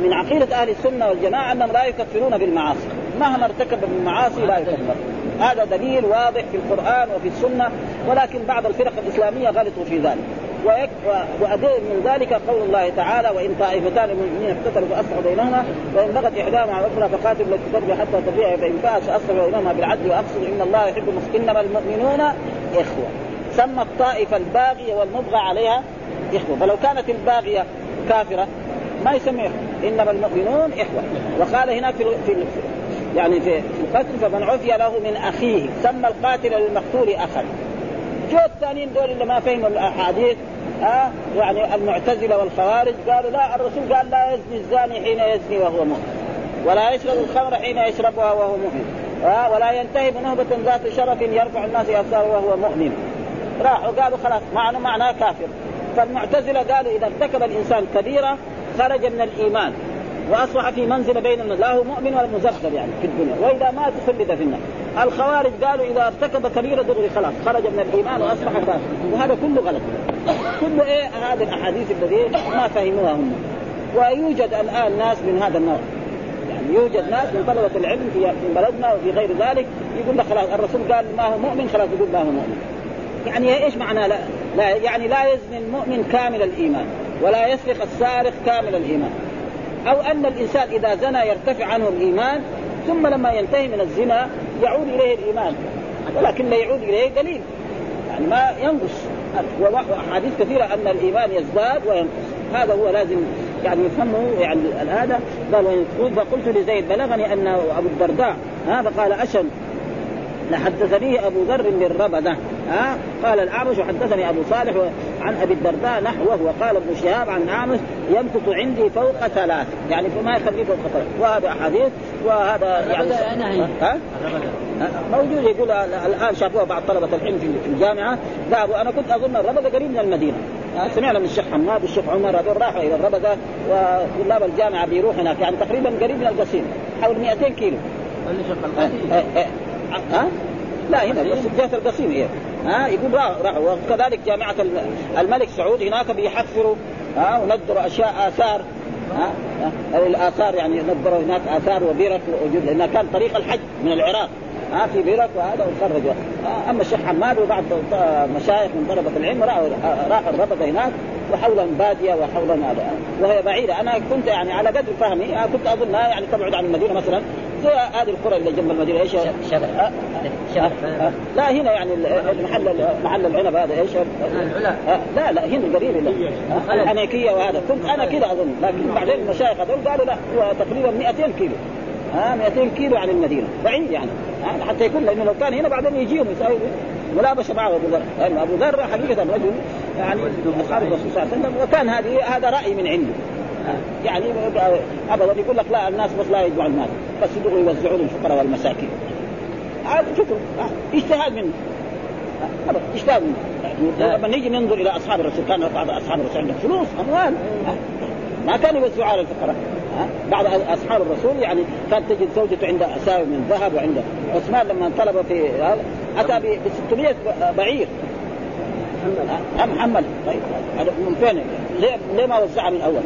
من عقيدة أهل السنة والجماعة أنهم لا يكفرون بالمعاصي. مهما ارتكب من المعاصي لا يكفر. هذا دليل واضح في القرآن وفي السنة ولكن بعض الفرق الإسلامية غلطوا في ذلك. وأدل من ذلك قول الله تعالى وإن طائفتان من المؤمنين اقتتلوا فأصلحوا بينهما وإن بغت إحداهما على الأخرى فقاتلوا التي تبغي حتى تبيع فإن فاءت فأصلحوا بينهما بالعدل وأقصدوا إن الله يحب إنما المؤمنون إخوة. سمى الطائفة الباغية والمبغى عليها إخوة. فلو كانت الباغية كافرة ما يسمي إخوة إنما المؤمنون إخوة. وقال هناك في, في يعني في القتل فمن عفي له من أخيه. سمى القاتل للمقتول أخا. جو الثانيين دول اللي ما فهموا الأحاديث ها آه يعني المعتزلة والخوارج قالوا لا الرسول قال لا يزني الزاني حين يزني وهو مؤمن. ولا يشرب الخمر حين يشربها وهو مؤمن. آه ولا ينتهي بنهبة ذات شرف يرفع الناس أبصاره وهو مؤمن. راحوا قالوا خلاص معنى معناه كافر. فالمعتزلة قالوا إذا ارتكب الإنسان كبيرة خرج من الإيمان وأصبح في منزلة بين لا هو مؤمن ولا مزخر يعني في الدنيا. وإذا مات خلد في النار. الخوارج قالوا إذا ارتكب كبيرة دغري خلاص خرج من الإيمان وأصبح كافر. وهذا كله غلط. كله إيه؟ هذه الأحاديث الذي ما فهموها هم ويوجد الآن ناس من هذا النوع. يعني يوجد ناس من طلبة العلم في بلدنا وفي غير ذلك يقول لك خلاص الرسول قال ما هو مؤمن خلاص يقول ما هو مؤمن. يعني إيش معنى لا, لا يعني لا يزني المؤمن كامل الإيمان ولا يسرق السارق كامل الإيمان. أو أن الإنسان إذا زنى يرتفع عنه الإيمان ثم لما ينتهي من الزنا يعود إليه الإيمان. ولكن لا يعود إليه قليل يعني ما ينقص. وأحاديث كثيرة أن الإيمان يزداد وينقص. هذا هو لازم يعني يفهمه يعني هذا قال فقلت لزيد بلغني أن أبو الدرداء هذا قال أشهد. لحدثني أبو ذر بالربده ها؟ قال الاعمش وحدثني أبو صالح عن أبي الدرداء نحوه وقال ابن شهاب عن اعمش يمكث عندي فوق ثلاث. يعني فما يخليه فوق ثلاث. وهذا أحاديث وهذا يعني ها؟ موجود يقول الآن شافوها بعض طلبة العلم في الجامعة. ذهبوا. أنا كنت أظن الربذه قريب من المدينة. سمعنا من الشيخ حماد والشيخ عمر هذول راحوا إلى الربذه وطلاب الجامعة بيروحوا هناك. يعني تقريبا قريب من القصيم حول 200 كيلو. ها؟ لا هنا بس جهة القصيم هي ها يقول راح وكذلك جامعة الملك سعود هناك بيحفروا ها ونذروا أشياء آثار ها الآثار يعني نذروا هناك آثار وبرك وجود لانها كان طريق الحج من العراق. ها في برك وهذا وخرجوا أما الشيخ حماد وبعض مشايخ من طلبة العلم راحوا راحوا الربض هناك وحولهم بادية وحولهم هذا. وهي بعيدة. أنا كنت يعني على قدر فهمي. كنت اظنها يعني تبعد عن المدينة مثلا. زي هذه القرى اللي جنب المدينة. إيش شبر أه؟ شبر أه؟ لا هنا يعني محل محل العنب هذا. إيش أه؟ لا لا هنا قريب الحنيكية وهذا. كنت أنا كذا أظن. لكن بعدين المشايخ هذول قالوا لا هو تقريبا 200 كيلو. ها 200 كيلو عن المدينة. بعيد يعني. حتى يكون لأنه لو كان هنا بعدين يجيهم يساوي ملابسة معه أبو ذر. لأنه أبو ذر حقيقة رجل يعني مخالف. الرسول صلى الله عليه وسلم. وكان هذه هذا رأي من عنده. يعني أبدا يقول لك لا الناس بس لا يدعوا المال بس يدعوا يوزعوا للفقراء والمساكين. هذا فكره اجتهاد منه. أبدا اجتهاد منه. لما نيجي ننظر إلى أصحاب الرسول كان بعض أصحاب الرسول عندهم فلوس أموال. ما كانوا يوزعوا على الفقراء. بعض أصحاب الرسول يعني كانت تجد زوجته عند أساوي من ذهب وعنده عثمان لما طلب في هذا أتى ب 600 بعير محمد. طيب من فين؟ ليه, ليه ما وزعها من الأول؟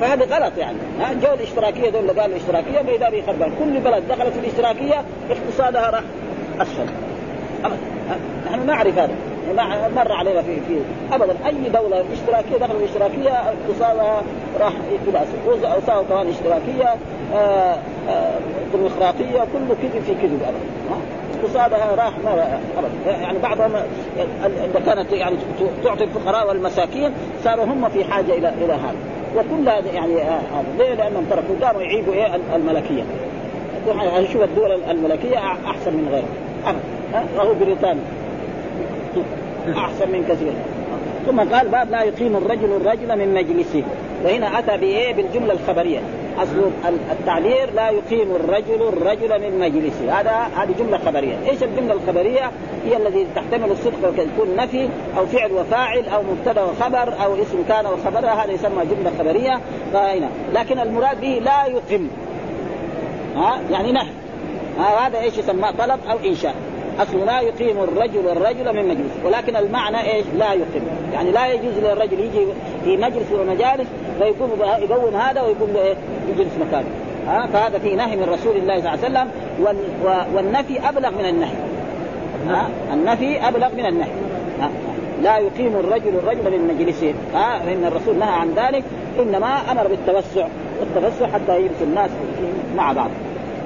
فهذا غلط يعني. ها جو الاشتراكية دول اللي قالوا الاشتراكيه بيدا بيخربان كل بلد دخلت في الاشتراكية اقتصادها راح اسفل نحن نعرف هذا. مر علينا في في ابدا. أي دولة اشتراكية دخلت الاشتراكية اقتصادها راح إلى وصاروا كمان اشتراكيه ديمقراطية كله كذب في كذب ابدا. اقتصادها راح ما ابدا. يعني بعضهم إذا كانت يعني تعطي الفقراء والمساكين صاروا هم في حاجة إلى إلى هذا. وكل هذا يعني هذا. آه ليه؟ لأنهم تركوا قاموا يعيبوا إيه؟ الملكية. شوف الدول الملكية أحسن من غيرها. ابدا. وهو بريطانيا. أحسن من كثير. ثم قال باب لا يقيم الرجل الرجل من مجلسه. وهنا أتى بإيه؟ بالجملة الخبرية. أصل التعبير لا يقيم الرجل الرجل من مجلسه. هذا هذه جملة خبرية. إيش الجملة الخبرية؟ هي الذي تحتمل الصدق وتكون نفي أو فعل وفاعل أو مبتدأ وخبر أو اسم كان وخبرها. هذا يسمى جملة خبرية. فهنا. لكن المراد به لا يقيم. ها؟ يعني نهي. هذا إيش يسمى؟ طلب أو إنشاء. اصله لا يقيم الرجل الرجل من مجلس ولكن المعنى إيش؟ لا يقيم. يعني لا يجوز للرجل يجي في مجلس ومجالس فيقوم يقوم هذا له إيه؟ يجلس مكانه. ها؟ فهذا في نهي من رسول الله صلى الله عليه وسلم والنفي أبلغ من النهي. ها؟ النفي أبلغ من النهي. ها؟ لا يقيم الرجل الرجل من مجلسه. ها؟ فإن الرسول نهى عن ذلك إنما أمر بالتوسع والتوسع حتى يجلس الناس مع بعض.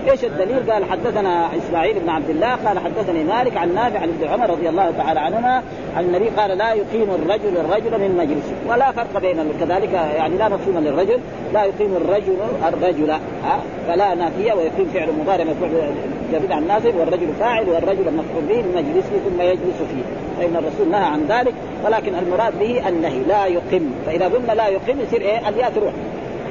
إيش الدليل؟ قال حدثنا اسماعيل بن عبد الله قال حدثني مالك عن نافع عن ابن عمر رضي الله تعالى عنهما عن النبي قال لا يقيم الرجل الرجل من مجلسه ولا فرق بين كذلك يعني لا مفهوم للرجل لا يقيم الرجل الرجل ها؟ فلا نافية ويقيم فعل مضارع مفعول جابر عن ناصب والرجل فاعل والرجل مفعول به من مجلسه ثم يجلس فيه. فإن الرسول نهى عن ذلك ولكن المراد به النهي لا يقيم فإذا قلنا لا يقيم يصير إيه؟ الياء تروح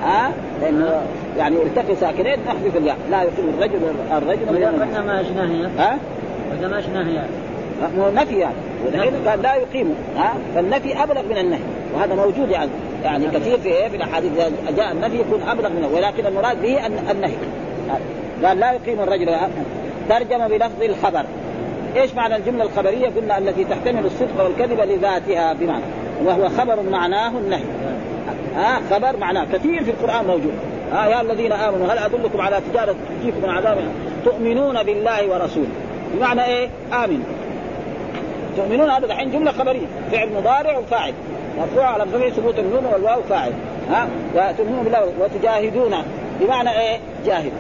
ها؟ لأنه يعني التقي ساكنين نحذف الياء لا يقيم الرجل الرجل قلنا ما نهي ها؟ ما نهي نفي يعني. ودحين قال لا يقيم ها؟ فالنفي أبلغ من النهي. وهذا موجود يعني. يعني كثير في إيه؟ في الأحاديث. جاء النفي يكون أبلغ منه. ولكن المراد به النهي. قال لا يقيم الرجل. ترجم بلفظ الخبر. إيش معنى الجملة الخبرية؟ قلنا التي تحتمل الصدق والكذب لذاتها بمعنى. وهو خبر معناه النهي. ها خبر معناه كثير في القرآن موجود. ها يا الذين آمنوا هل أدلكم على تجارة تجيكم من عذاب؟ تؤمنون بالله ورسوله. بمعنى إيه؟ آمنوا. تؤمنون هذا الحين جملة خبرية. فعل مضارع وفاعل. مرفوع على الجميع ثبوت النون والواو فاعل. ها؟ وتؤمنون بالله وتجاهدون. بمعنى إيه؟ جاهد.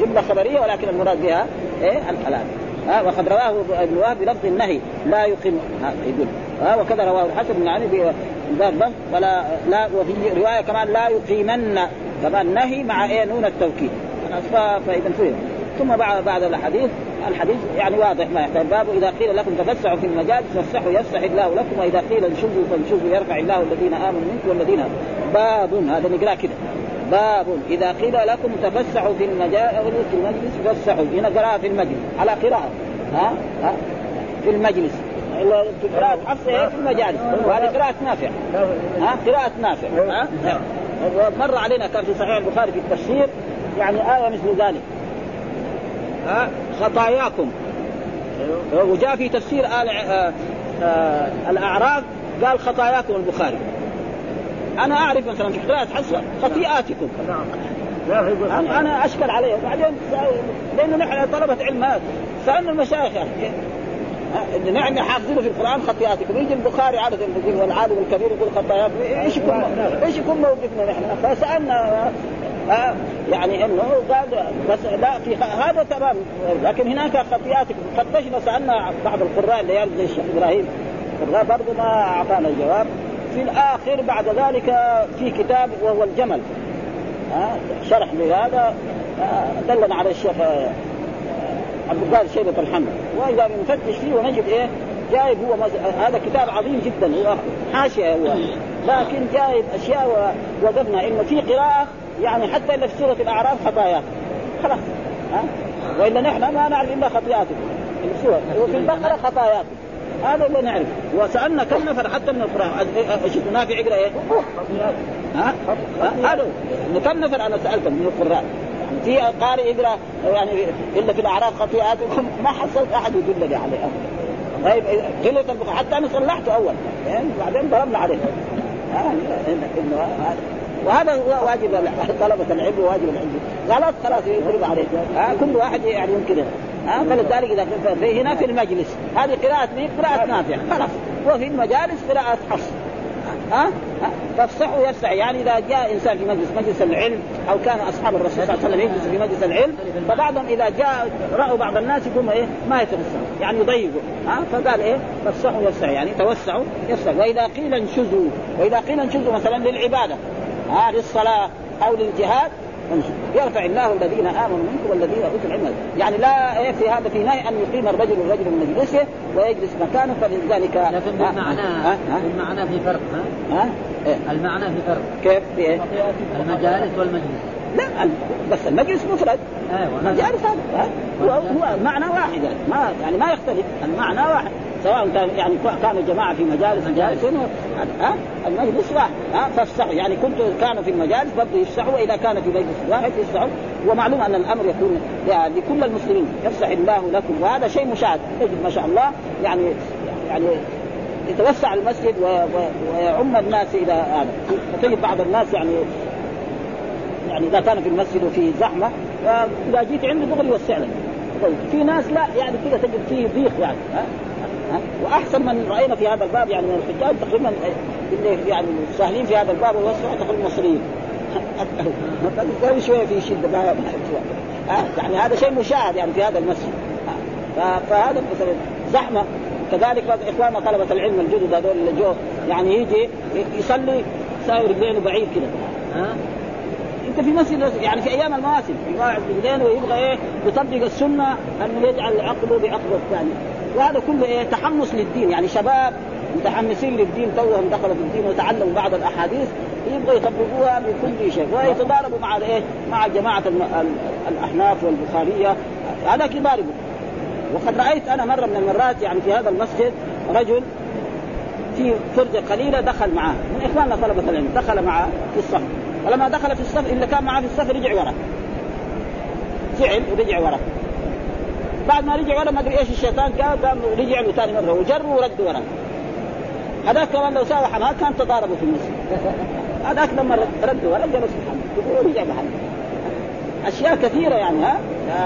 جملة خبرية ولكن المراد بها إيه؟ الحلال ها؟ وقد رواه ابن وهب بلفظ النهي. لا يقيم ها يقول. ها وكذا رواه الحسن بن علي بلفظ ولا لا وفي رواية كمان لا يقيمن كمان نهي مع إيه نون التوكيد. فإذا فهم. ثم بعد بعد الحديث الحديث يعني واضح ما يحتاج. باب إذا قيل لكم تفسحوا في المجالس فافسحوا يفسح الله لكم وإذا قيل انشزوا فانشزوا يرفع الله الذين آمنوا منكم والذين باب هذا نقرأ كده. باب إذا قيل لكم تفسحوا في المجالس في المجلس فافسحوا. هنا قراءه في المجلس على قراءة. ها؟ ها؟ في المجلس. قراءة حفصة في المجالس وهذه قراءة نافع. ها؟ قراءة نافع. ها؟ مر علينا كان في صحيح البخاري في التفسير يعني آية مثل ذلك. ها؟ خطاياكم. وجاء في تفسير آل آه آه الأعراف قال خطاياكم البخاري. أنا أعرف مثلا في قراءة حفصة خطيئاتكم. أنا أشكل عليه بعدين لأنه نحن طلبة علم سألنا المشايخ يعني. نحن حافظينه في القرآن خطيئاتكم يجي البخاري عاده يقول والعالم الكبير يقول خطاياكم إيش يكون إيش يكون موقفنا نحن؟ فسألنا آه يعني إنه قال بس لا في هذا تمام. لكن هناك خطيئاتكم فتشنا سألنا بعض القراء اللي زي الشيخ إبراهيم برضه ما أعطانا الجواب. في الآخر بعد ذلك في كتاب وهو الجمل. آه شرح لهذا آه دلنا على الشيخ القادر شيبة الحمد. وإذا نفتش فيه ونجد إيه؟ جايب هو مز... هذا كتاب عظيم جدا. هو حاشية هو. لكن جايب أشياء وقفنا إنه في قراءة يعني حتى إلا في سورة الأعراف خطايا خلاص. ها؟ وإلا نحن ما نعرف إلا خطيئاتكم وفي البقرة خطاياكم هذا اللي نعرف وسألنا كم نفر حتى من القران إيش نافع يقرا إيه؟ ها؟ هذا كم نفر أنا سألتهم من القراء؟ في قارئ يقرا يعني إلا في الأعراف خطيئاتكم ما حصلت أحد يدلني عليه طيب قلة البخاري حتى أنا صلحته أول. يعني بعدين ضربنا عليه وهذا واجب طلبة العلم وواجب العلم. غلط خلاص يفرض عليه كل واحد يعني يمكن. فلذلك إذا هنا في المجلس. هذه قراءة مين؟ قراءة نافع خلاص. وفي المجالس قراءة حفص. ها؟ فافصحوا يفسح يعني إذا جاء إنسان في مجلس مجلس العلم أو كان أصحاب الرسول صلى الله عليه وسلم يجلس في مجلس العلم فبعضهم إذا جاء رأوا بعض الناس يقوم إيه؟ ما يتوسعوا يعني يضيقوا. ها؟ فقال إيه؟ فافصحوا يفسح يعني توسعوا يفسح وإذا قيل انشزوا وإذا قيل انشزوا مثلا للعبادة ها للصلاة أو للجهاد يرفع الله الذين آمنوا منكم والذين أوتوا العلم. يعني لا إيه في هذا في نهي أن يقيم الرجل الرجل من مجلسه ويجلس مكانه فلذلك لكن بالمعنى بالمعنى في فرق ها؟ إيه؟ المعنى في فرق. كيف؟ في إيه؟ المجالس والمجلس. لا بس المجلس مفرد. أيوه مجالس هذا. هو, هو معنى واحد يعني ما يعني ما يختلف. المعنى واحد. سواء كان يعني كانوا جماعة في مجالس مجالس. ها؟ المجلس واحد. ها؟ فافسحوا يعني كنت كانوا في المجالس برضه يفسحوا وإذا كان في مجلس واحد يفسحوا ومعلوم أن الأمر يكون يعني لكل المسلمين. يفسح الله لكم. وهذا شيء مشاهد. تجد ما شاء الله يعني يعني يتوسع المسجد ويعم الناس إلى هذا. فتجد بعض الناس يعني يعني إذا كان في المسجد وفي زحمة فإذا جيت عنده دغري يوسع لك. طيب في ناس لا يعني كذا تجد فيه ضيق يعني ها؟ وأحسن من رأينا في هذا الباب يعني من الحجاج تقريبا اللي يعني سهلين في هذا الباب ويوسعوا تقريبا المصريين. مثلا شوية في شدة ما يعني هذا شيء مشاهد يعني في هذا المسجد. فهذا زحمة. كذلك إخواننا طلبة العلم الجدد هذول اللي جو يعني يجي يصلي ساوي رجلينه بعيد كذا. ها؟ انت في مسجد يعني في أيام المواسم يقعد رجلينه ويبغى إيه؟ يطبق السنة انه يجعل عقله بعقله الثاني وهذا كله إيه؟ تحمس للدين. يعني شباب متحمسين للدين توهم دخلوا في الدين وتعلموا بعض الأحاديث يبغوا يطبقوها بكل شيء. ويتضاربوا مع الايه مع جماعة الأحناف والبخارية. هذاك يضاربوا وقد رأيت أنا مرة من المرات يعني في هذا المسجد رجل في فرجة قليلة دخل معاه. من إخواننا طلبة العلم دخل معاه في الصف. ولما دخل في الصف اللي كان معاه في الصف رجع ورا. زعل ورجع ورا. بعد ما رجع ورا ما أدري إيش الشيطان قال قام رجع له ثاني مرة وجر ورد ورا. هذاك كمان لو ساوى حماة كان تضاربوا في المسجد هذاك لما رد ورا جلس محمد ورجع محمد أشياء كثيرة يعني ها؟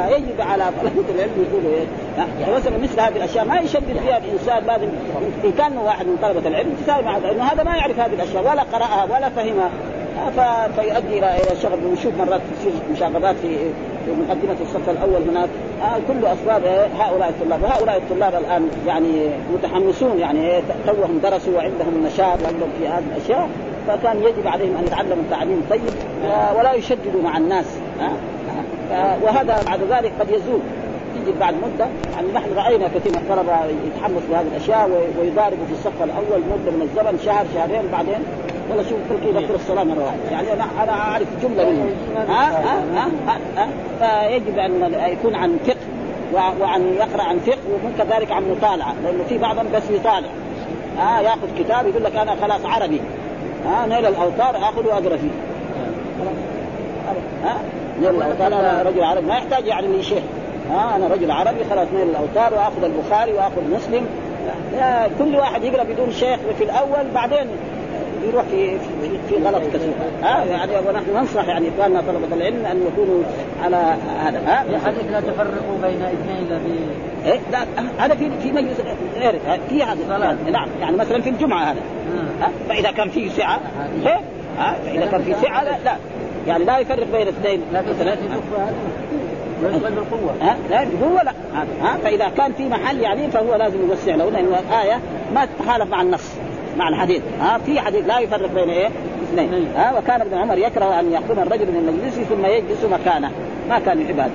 يجب على طلبة العلم يقولوا إيه يعني مثلا مثل هذه الأشياء ما يشدد فيها الإنسان لازم إن كان واحد من طلبة العلم تساوي مع هذا ما يعرف هذه الأشياء ولا قرأها ولا فهمها. فيؤدي إلى الشغب ونشوف مرات تصير مشاغبات في مقدمة الصف الأول هناك. آه كل اسباب هؤلاء الطلاب. وهؤلاء الطلاب الآن يعني متحمسون يعني توهم درسوا وعندهم نشاط وعندهم في هذه الأشياء. فكان يجب عليهم أن يتعلموا التعليم طيب ولا يشددوا مع الناس. آه وهذا بعد ذلك قد يزول. تجد بعد مدة يعني نحن رأينا كثير من الطلبة يتحمسوا بهذه الأشياء ويضاربوا في الصف الأول مدة من الزمن شهر شهرين بعدين والله شوف تركي يذكر الصلاة مرة واحدة. يعني أنا أنا أعرف جملة منهم. ها؟ ها؟ ها, ها, ها؟ فيجب أن يكون عن فقه وعن يقرأ عن فقه وكذلك عن مطالعة لأنه في بعضهم بس يطالع. ها؟ يأخذ كتاب يقول لك أنا خلاص عربي. ها؟ نيل الأوتار أخذ وأقرأ فيه. ها؟ نيل الأوتار أنا رجل عربي. ما يحتاج يعني لي شيخ. ها؟ أنا رجل عربي خلاص نيل الأوتار وأخذ البخاري وأخذ مسلم. لا كل واحد يقرأ بدون شيخ في الأول بعدين يروح في في, في غلط كثير. ها يعني ونحن ننصح يعني إخواننا طلبة العلم أن يكونوا على هذا. ها في حديث لا تفرقوا بين اثنين الذي إيه لا هذا في في مجلس غير في هذا. نعم يعني مثلا في الجمعة هذا. ها فإذا كان في سعة إيه؟ ها فإذا كان في سعة لا, لا. يعني لا يفرق بين اثنين. مثلا بالقوة ها لا بقوة لا ها فإذا كان في محل يعني فهو لازم يوسع له لأن الآية ما تتخالف مع النص. مع الحديث. ها في حديث لا يفرق بين إيه؟ اثنين. ها وكان ابن عمر يكره أن يقوم الرجل من مجلسه ثم يجلس مكانه. ما كان يحب هذا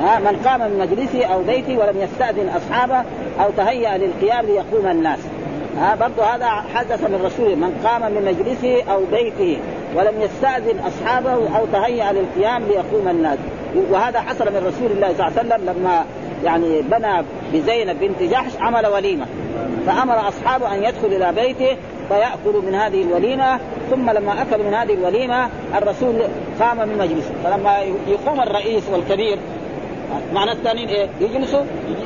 ها من قام من مجلسه أو بيته ولم يستأذن أصحابه أو تهيأ للقيام ليقوم الناس. ها برضو هذا حدث من رسول من قام من مجلسه أو بيته ولم يستأذن أصحابه أو تهيأ للقيام ليقوم الناس. وهذا حصل من رسول الله صلى الله عليه وسلم لما يعني بنى بزينب بنت جحش عمل وليمة. فأمر أصحابه أن يدخل إلى بيته فياكلوا من هذه الوليمة ثم لما أكلوا من هذه الوليمة الرسول قام من مجلسه. فلما يقوم الرئيس والكبير معنى الثانيين إيه؟ يجلسوا؟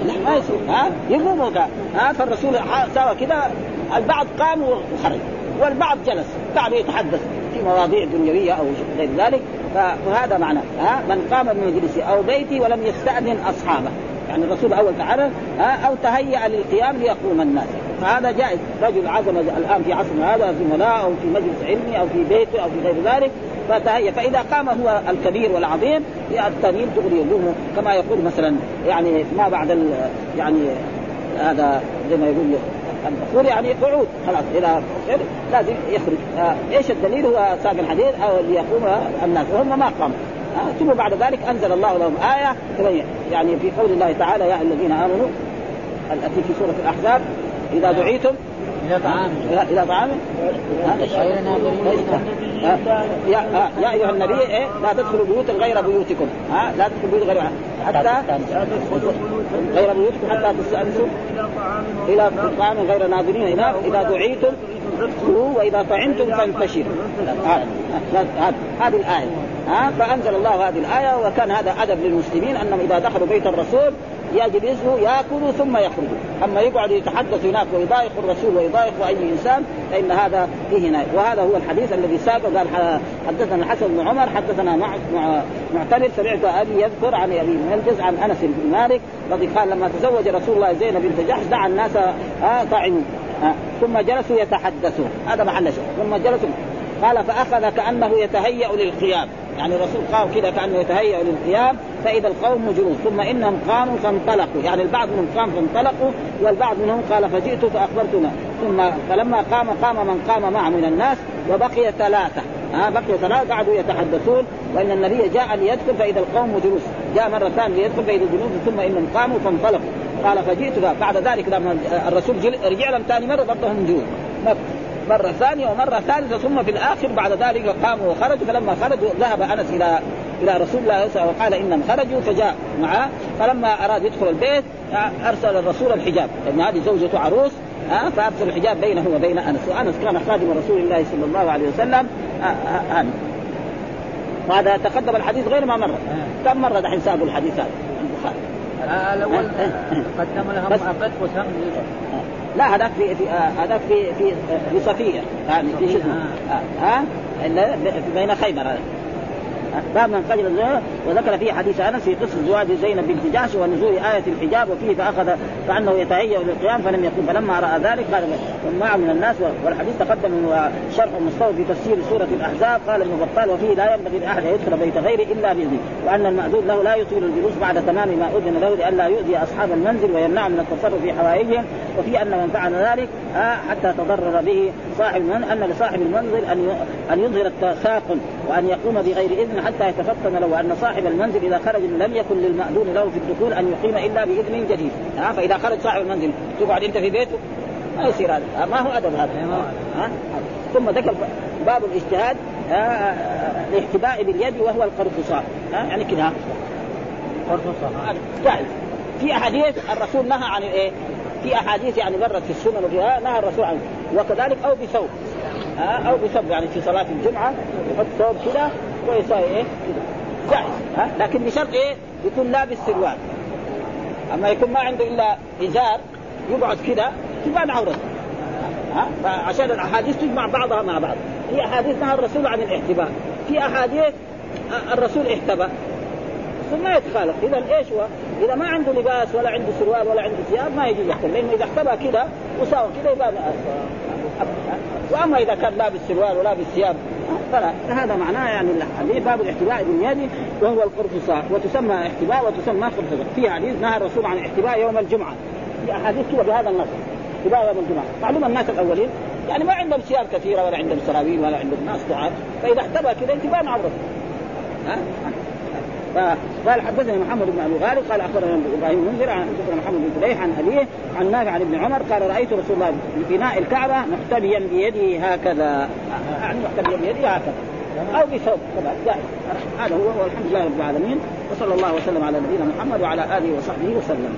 لا ما يصير ها؟ يقوموا ها؟ فالرسول سوى كذا. البعض قام وخرج والبعض جلس. بعد يتحدث في مواضيع دنيوية أو غير ذلك. فهذا معنى. ها؟ من قام من مجلسه أو بيتي ولم يستأذن أصحابه. يعني الرسول أول تعالى أو تهيأ للقيام ليقوم الناس. فهذا جائز. رجل عزم الآن في عصرنا هذا في ملاء أو في مجلس علمي أو في بيته أو في غير ذلك فتهيأ. فإذا قام هو الكبير والعظيم التانيين تغري يقوموا كما يقول مثلا يعني ما بعد يعني هذا زي ما يقول الدخول يعني قعود. خلاص اذا لازم يخرج. آه إيش الدليل؟ هو ساق الحديث أو ليقوم الناس. وهم ما قاموا. ثم بعد ذلك أنزل الله لهم آية يعني في قول الله تعالى يا الذين آمنوا التي في سورة الأحزاب إذا دعيتم إلى طعام إلى طعام يا يا أيها النبي إيه؟ لا تدخلوا بيوتا غير بيوتكم. ها لا تدخلوا بيوت غير حتى غير بيوتكم حتى تستأنسوا. إلى طعام غير ناظرين. اذا دعيتم كلوا وإذا طعمتم فانتشروا. هذه الآية. ها فأنزل الله هذه الآية وكان هذا أدب للمسلمين أنهم إذا دخلوا بيت الرسول يجلسوا ياكلوا ثم يخرجوا، أما يقعد يتحدث هناك ويضايق الرسول ويضايق أي إنسان فإن هذا فيه نهاية وهذا هو الحديث الذي ساق. قال حدثنا الحسن بن عمر حدثنا مع معتمر سمعت أبي يذكر عن أبي منجز عن أنس بن مالك رضي قال لما تزوج رسول الله زينب بنت جحش دعا الناس آه طعموا آه ثم جلسوا يتحدثون. هذا محل شيء ثم جلسوا. قال فأخذ كأنه يتهيأ للقيام. يعني الرسول قام كذا كأنه يتهيأ للقيام فإذا القوم جلوس ثم إنهم قاموا فانطلقوا. يعني البعض منهم قام فانطلقوا والبعض منهم قال فجئت فأخبرتنا. ثم فلما قام قام من قام معه من الناس وبقي ثلاثة. ها بقي ثلاثة قعدوا يتحدثون وإن النبي جاء ليدخل فإذا القوم جلوس جاء مرة ثانية ليدخل فإذا جلوس ثم إنهم قاموا فانطلقوا. قال فجئت بعد ذلك لما الرسول رجع لهم ثاني مرة برضه جلوس مرة ثانية ومرة ثالثة ثم في الآخر بعد ذلك قاموا وخرجوا. فلما خرجوا ذهب أنس إلى إلى رسول الله صلى الله عليه وسلم وقال إنهم خرجوا فجاء معه. فلما أراد يدخل البيت أرسل الرسول الحجاب. لأن هذه زوجته عروس ها فأرسل الحجاب بينه وبين أنس. وأنس كان خادم رسول الله صلى الله عليه وسلم وهذا تقدم الحديث غير ما مر. كم مره دحين سابوا الحديث هذا؟ البخاري الأول قدم لهم وسم. لا هذاك في في هذاك في في في صفية. يعني في شنو ها بين خيبر. باب من الزهر وذكر فيه حديث أنس في قصة زواج زينب بنت جحش ونزول آية الحجاب وفيه فأخذ فأنه يتهيأ للقيام فلم يقم فلما رأى ذلك قال معه من الناس والحديث تقدم شرح مستوى في تفسير سورة الأحزاب قال ابن بطال وفيه لا ينبغي لأحد أن يدخل بيت غيره إلا بإذنه وأن المأذون له لا يطيل الجلوس بعد تمام ما أذن له لئلا يؤذي أصحاب المنزل ويمنع من التصرف في حوائجهم وفي أن من فعل ذلك حتى تضرر به صاحب المنزل أن لصاحب المنزل أن أن يظهر التساقم وأن يقوم بغير اذن حتى يتفطن له وان صاحب المنزل إذا خرج لم يكن للمأذون له في الدخول أن يقيم إلا بإذن جديد. ها فإذا خرج صاحب المنزل تقعد أنت في بيته؟ ما يصير هذا. ما هو أدب هذا؟ ها؟ ثم ذكر باب الاجتهاد الاحتباء باليد وهو القرفصاء يعني كذا قرفصاء جائز في أحاديث الرسول نهى عن الايه؟ في أحاديث يعني مرت في السنن وفيها نهى الرسول عنه. وكذلك أو بثوب. أو بثوب يعني في صلاة الجمعة يحط ثوب كذا ويساوي إيه؟ جائز ها؟ لكن بشرط إيه؟ يكون لابس سروال. أما يكون ما عنده إلا إزار يقعد كذا تبان عورته ها؟ فعشان الأحاديث تجمع بعضها مع بعض. في أحاديث نهى الرسول عن الاحتباء. في أحاديث الرسول احتبى. ثم يتخالف. إذا إيش هو؟ إذا ما عنده لباس ولا عنده سروال ولا عنده ثياب ما يجي يحتبى لأنه إذا احتبى كذا وساوى كذا يبان وأما إذا كان لابس سروال ولابس ثياب فلا هذا معناه يعني الحديث باب الاحتباء باليد وهو القرفصاء وتسمى احتباء وتسمى قرفصاء في حديث نهى الرسول عن الاحتباء يوم الجمعة. أحاديث بهذا النص احتباء يوم الجمعة. معلوم الناس الأولين يعني ما عندهم ثياب كثيرة ولا عندهم سراويل ولا عندهم ناس دعاة فإذا احتبى كذا تبان عورته ها؟ فقال حدثني محمد بن أبي غالب قال أخبرنا إبراهيم منذر عن محمد بن فليح عن أبيه عن نافع عن ابن عمر قال رأيت رسول الله في بناء الكعبة محتبيا بيده هكذا. يعني محتبيا بيده هكذا. أو بثوب كذلك هذا هو والحمد لله رب العالمين وصلى الله وسلم على نبينا محمد وعلى آله وصحبه وسلم.